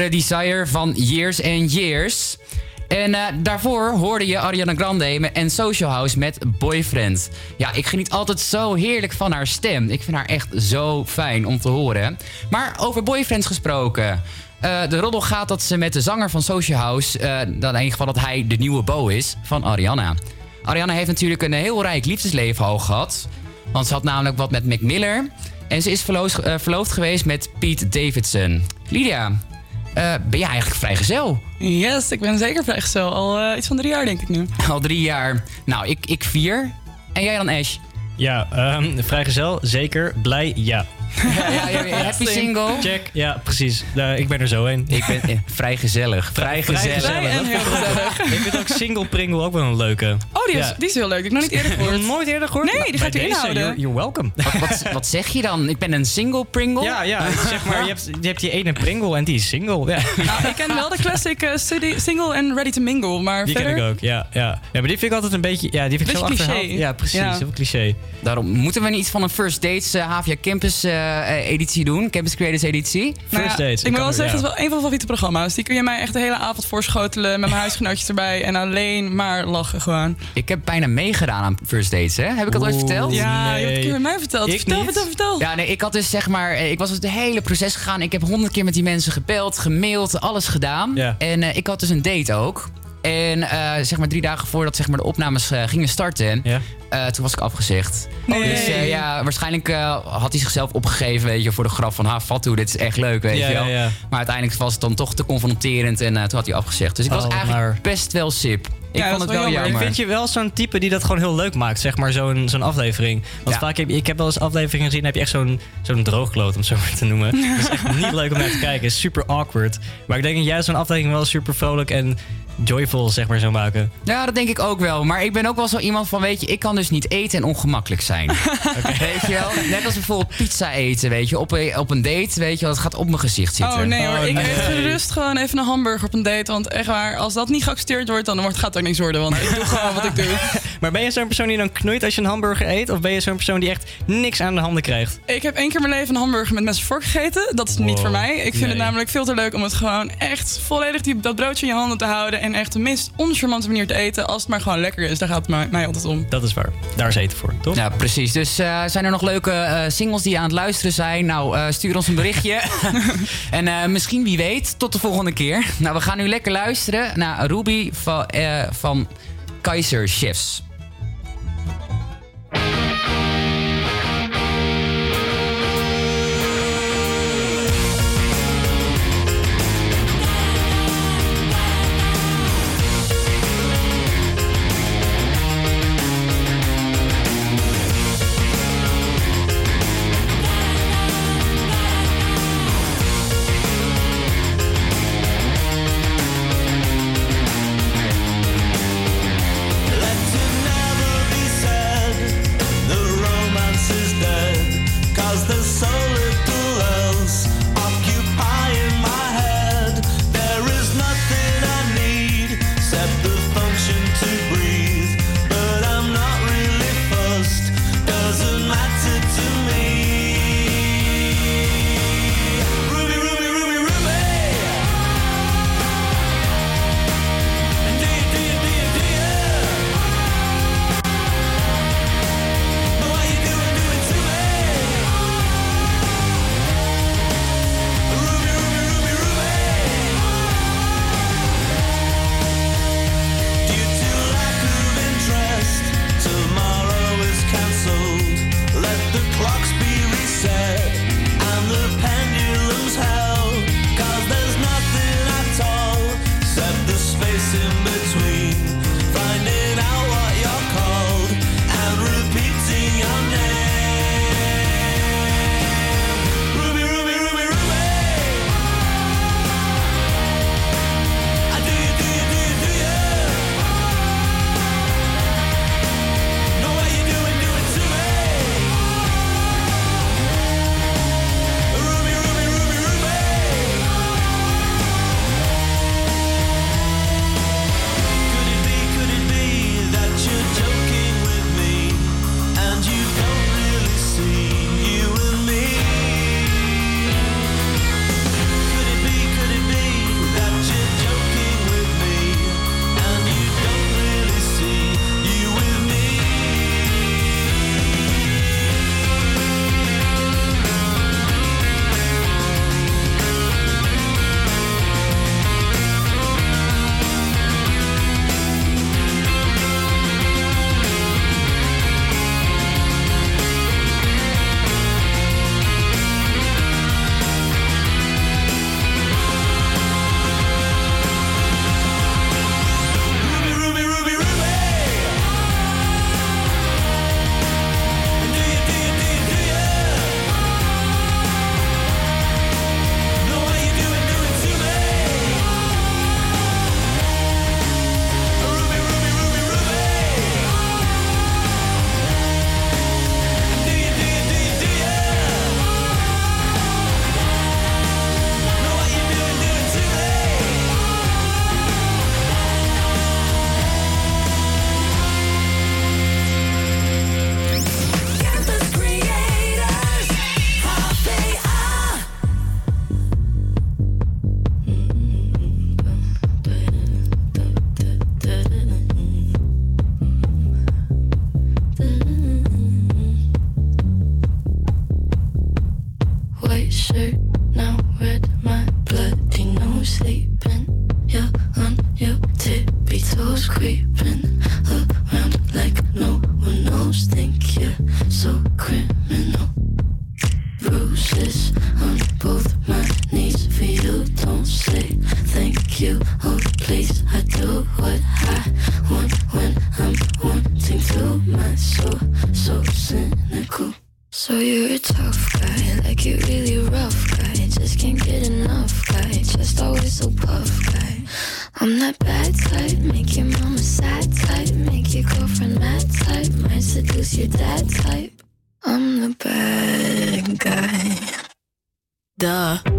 Desire van Years and Years. En eh, daarvoor hoorde je Ariana Grande en Social House met Boyfriend. Ja, ik geniet altijd zo heerlijk van haar stem. Ik vind haar echt zo fijn om te horen. Maar over Boyfriends gesproken. Eh, de roddel gaat dat ze met de zanger van Social House... eh, dan in ieder geval dat hij de nieuwe Bo is van Ariana. Ariana heeft natuurlijk een heel rijk liefdesleven al gehad. Want ze had namelijk wat met Mac Miller. En ze is verloofd, verloofd geweest met Pete Davidson. Lydia, ben jij eigenlijk vrijgezel? Yes, ik ben zeker vrijgezel. Al eh, iets van drie jaar denk ik nu. Al drie jaar. Nou, ik, ik vier. En jij dan, Ash? Ja, ehm, vrijgezel, zeker. Blij, ja. Ja, ja, ja, happy single? Check, ja, precies. Nou, ik ben er zo een. Ik ben eh, vrij gezellig. Vrij gezellig. Vrij en heel gezellig. Ik vind ook single Pringle ook wel een leuke. Oh, die is, Ja. die is heel leuk. Die heb ik nog niet eerder gehoord. Nooit eerder gehoord? Nee, die gaat bij erin deze, houden. You're, you're welcome. Wat, wat, wat zeg je dan? Ik ben een single Pringle? Ja, ja, zeg maar, je hebt, je hebt die ene Pringle en die is single. Ja. Nou, ik ken wel de classic eh, city- single en ready to mingle. Maar Die verder... ken ik ook, ja, ja. Ja, maar die vind ik altijd een beetje... Ja, die vind ik zo achterhaald. cliché. Ja, precies. Ja. Heel cliché. Daarom moeten we iets van een First Dates eh, Havia Campus eh, editie doen. Campus Creators editie. Nou ja, Ik moet wel zeggen, het is wel een van mijn favoriete programma's. Die kun je mij echt de hele avond voorschotelen met mijn huisgenootjes erbij. En alleen maar lachen gewoon. Ik heb bijna meegedaan aan First Dates, hè? Heb ik dat ooit verteld? Ja, je hebt het een keer met mij verteld. Ik vertel, niet. vertel, vertel. Ja, nee, ik had dus zeg maar, eh, ik was het hele proces gegaan. Ik heb honderd keer met die mensen gebeld, gemaild, alles gedaan. Ja. En eh, ik had dus een date ook. En eh, zeg maar drie dagen voordat zeg maar, de opnames eh, gingen starten, eh, toen was ik afgezegd. Nee. Dus eh, ja, waarschijnlijk eh, had hij zichzelf opgegeven, weet je, voor de grap van, ha, Fatou, dit is echt leuk, weet Ja, je wel. ja, ja. Maar uiteindelijk was het dan toch te confronterend en eh, toen had hij afgezegd. Dus ik was Oh, eigenlijk maar- best wel sip. Ik vond het wel jammer. Ik vind je wel zo'n type die dat gewoon heel leuk maakt, zeg maar, zo'n zo'n aflevering. Want Ja. vaak heb ik heb wel eens afleveringen gezien, dan heb je echt zo'n zo'n droogkloot, om het zo maar te noemen. Dat is echt niet leuk om naar te kijken, is super awkward. Maar ik denk dat jij zo'n aflevering wel super vrolijk en joyful, zeg maar, zou maken. Ja, dat denk ik ook wel. Maar ik ben ook wel zo iemand van, weet je, ik kan dus niet eten en ongemakkelijk zijn. Weet je wel? Net als bijvoorbeeld pizza eten, weet je. Op een, op een date, weet je wel, dat gaat op mijn gezicht zitten. Oh nee hoor, ik eet gerust gewoon even een hamburger op een date. Want echt waar, als dat niet geaccepteerd wordt, dan wordt, gaat het ook niks worden. Want ik doe gewoon wat ik doe. Maar ben je zo'n persoon die dan knoeit als je een hamburger eet? Of ben je zo'n persoon die echt niks aan de handen krijgt? Ik heb één keer mijn leven een hamburger met mes en vork gegeten. Dat is niet voor mij. Ik vind nee. het namelijk veel te leuk om het gewoon echt volledig die, dat broodje in je handen te houden. En echt de minst oncharmante manier te eten. Als het maar gewoon lekker is, daar gaat het mij, mij altijd om. Dat is waar. Daar is eten voor, toch? Ja, precies. Dus eh, zijn er nog leuke eh, singles die aan het luisteren zijn? Nou, eh, stuur ons een berichtje. en eh, misschien, wie weet, tot de volgende keer. Nou, we gaan nu lekker luisteren naar Ruby van, eh, van Kaiser Chefs. Seduce your dad type. I'm the bad guy. Duh.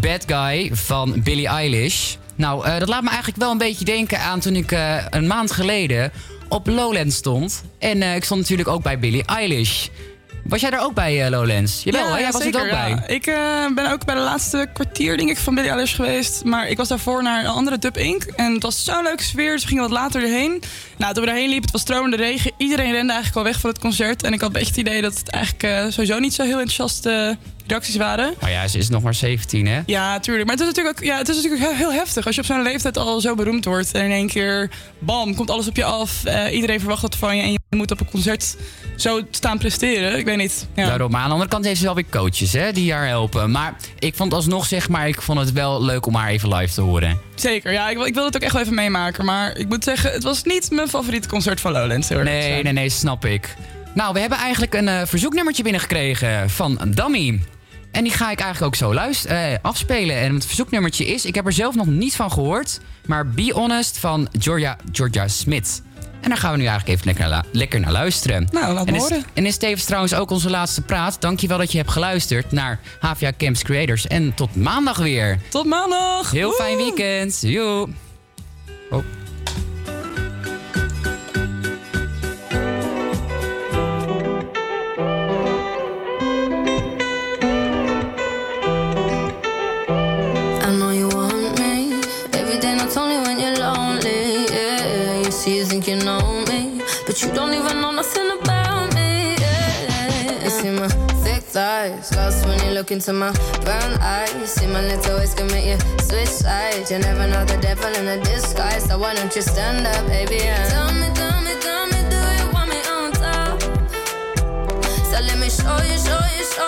Bad Guy van Billie Eilish. Nou, eh, dat laat me eigenlijk wel een beetje denken aan toen ik eh, een maand geleden op Lowlands stond. En eh, ik stond natuurlijk ook bij Billie Eilish. Was jij daar ook bij Lowlands? Jawel, hè? jij was er ook bij. ja. Ik ben ook bij de laatste kwartier, denk ik, van Billie Eilish geweest. Maar ik was daarvoor naar een andere Dub Inc. En het was zo'n leuke sfeer, dus we gingen wat later erheen. Nou, toen we daarheen liepen, het was stromende regen. Iedereen rende eigenlijk al weg van het concert. En ik had echt het idee dat het eigenlijk sowieso niet zo heel enthousiaste reacties waren. Maar ja, ze is nog maar 17, hè? Ja, tuurlijk. Maar het is natuurlijk ook ja, het is natuurlijk heel, heel heftig. Als je op zo'n leeftijd al zo beroemd wordt en in één keer, bam, komt alles op je af. Eh, iedereen verwacht dat van je en je moet op een concert zo staan presteren. Ik weet niet. Ja. Daarom. Maar aan de andere kant heeft ze wel weer coaches hè, die haar helpen. Maar ik vond alsnog, zeg maar, ik vond het wel leuk om haar even live te horen. Zeker, ja, ik, wil- ik wil het ook echt wel even meemaken. Maar ik moet zeggen, het was niet mijn favoriete concert van Lowlands. Nee, nee, nee, snap ik. Nou, we hebben eigenlijk een eh, verzoeknummertje binnengekregen van Dammy. En die ga ik eigenlijk ook zo luisteren, eh, afspelen. En het verzoeknummertje is, ik heb er zelf nog niet van gehoord... maar Be Honest van Georgia, Georgia Smith. En daar gaan we nu eigenlijk even lekker naar, lekker naar luisteren. Nou, laat en is, horen. En is tevens trouwens ook onze laatste praat. Dankjewel dat je hebt geluisterd naar HVA Camps Creators. En tot maandag weer. Tot maandag! Heel fijn weekend. Joe. Oh. Look into my brown eyes. See my little ways can make you switch sides. You never know the devil in a disguise, so why don't you stand up, baby? And tell me, tell me, tell me, do you want me on top? So let me show you, show you, show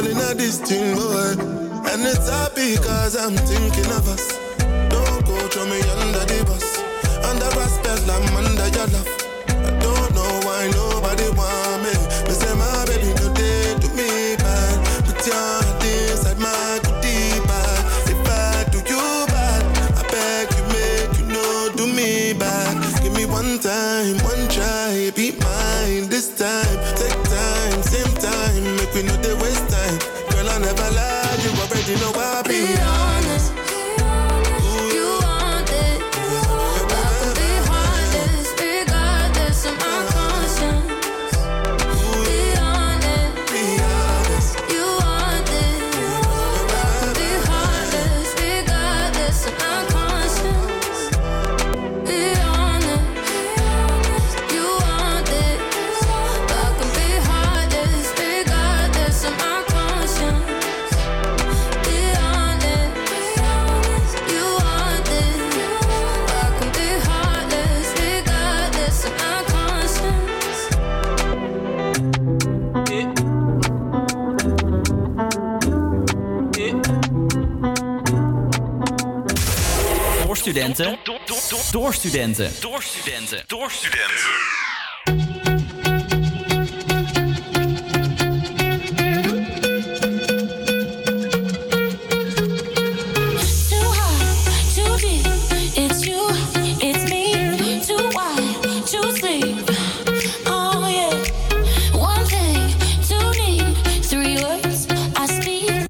all in this thing, boy. And it's happy cause I'm thinking of us. Don't go throw me under the bus. Under respect, I'm under your love. I don't know why nobody wants. you know why? studenten. Door studenten. Door studenten. Door studenten.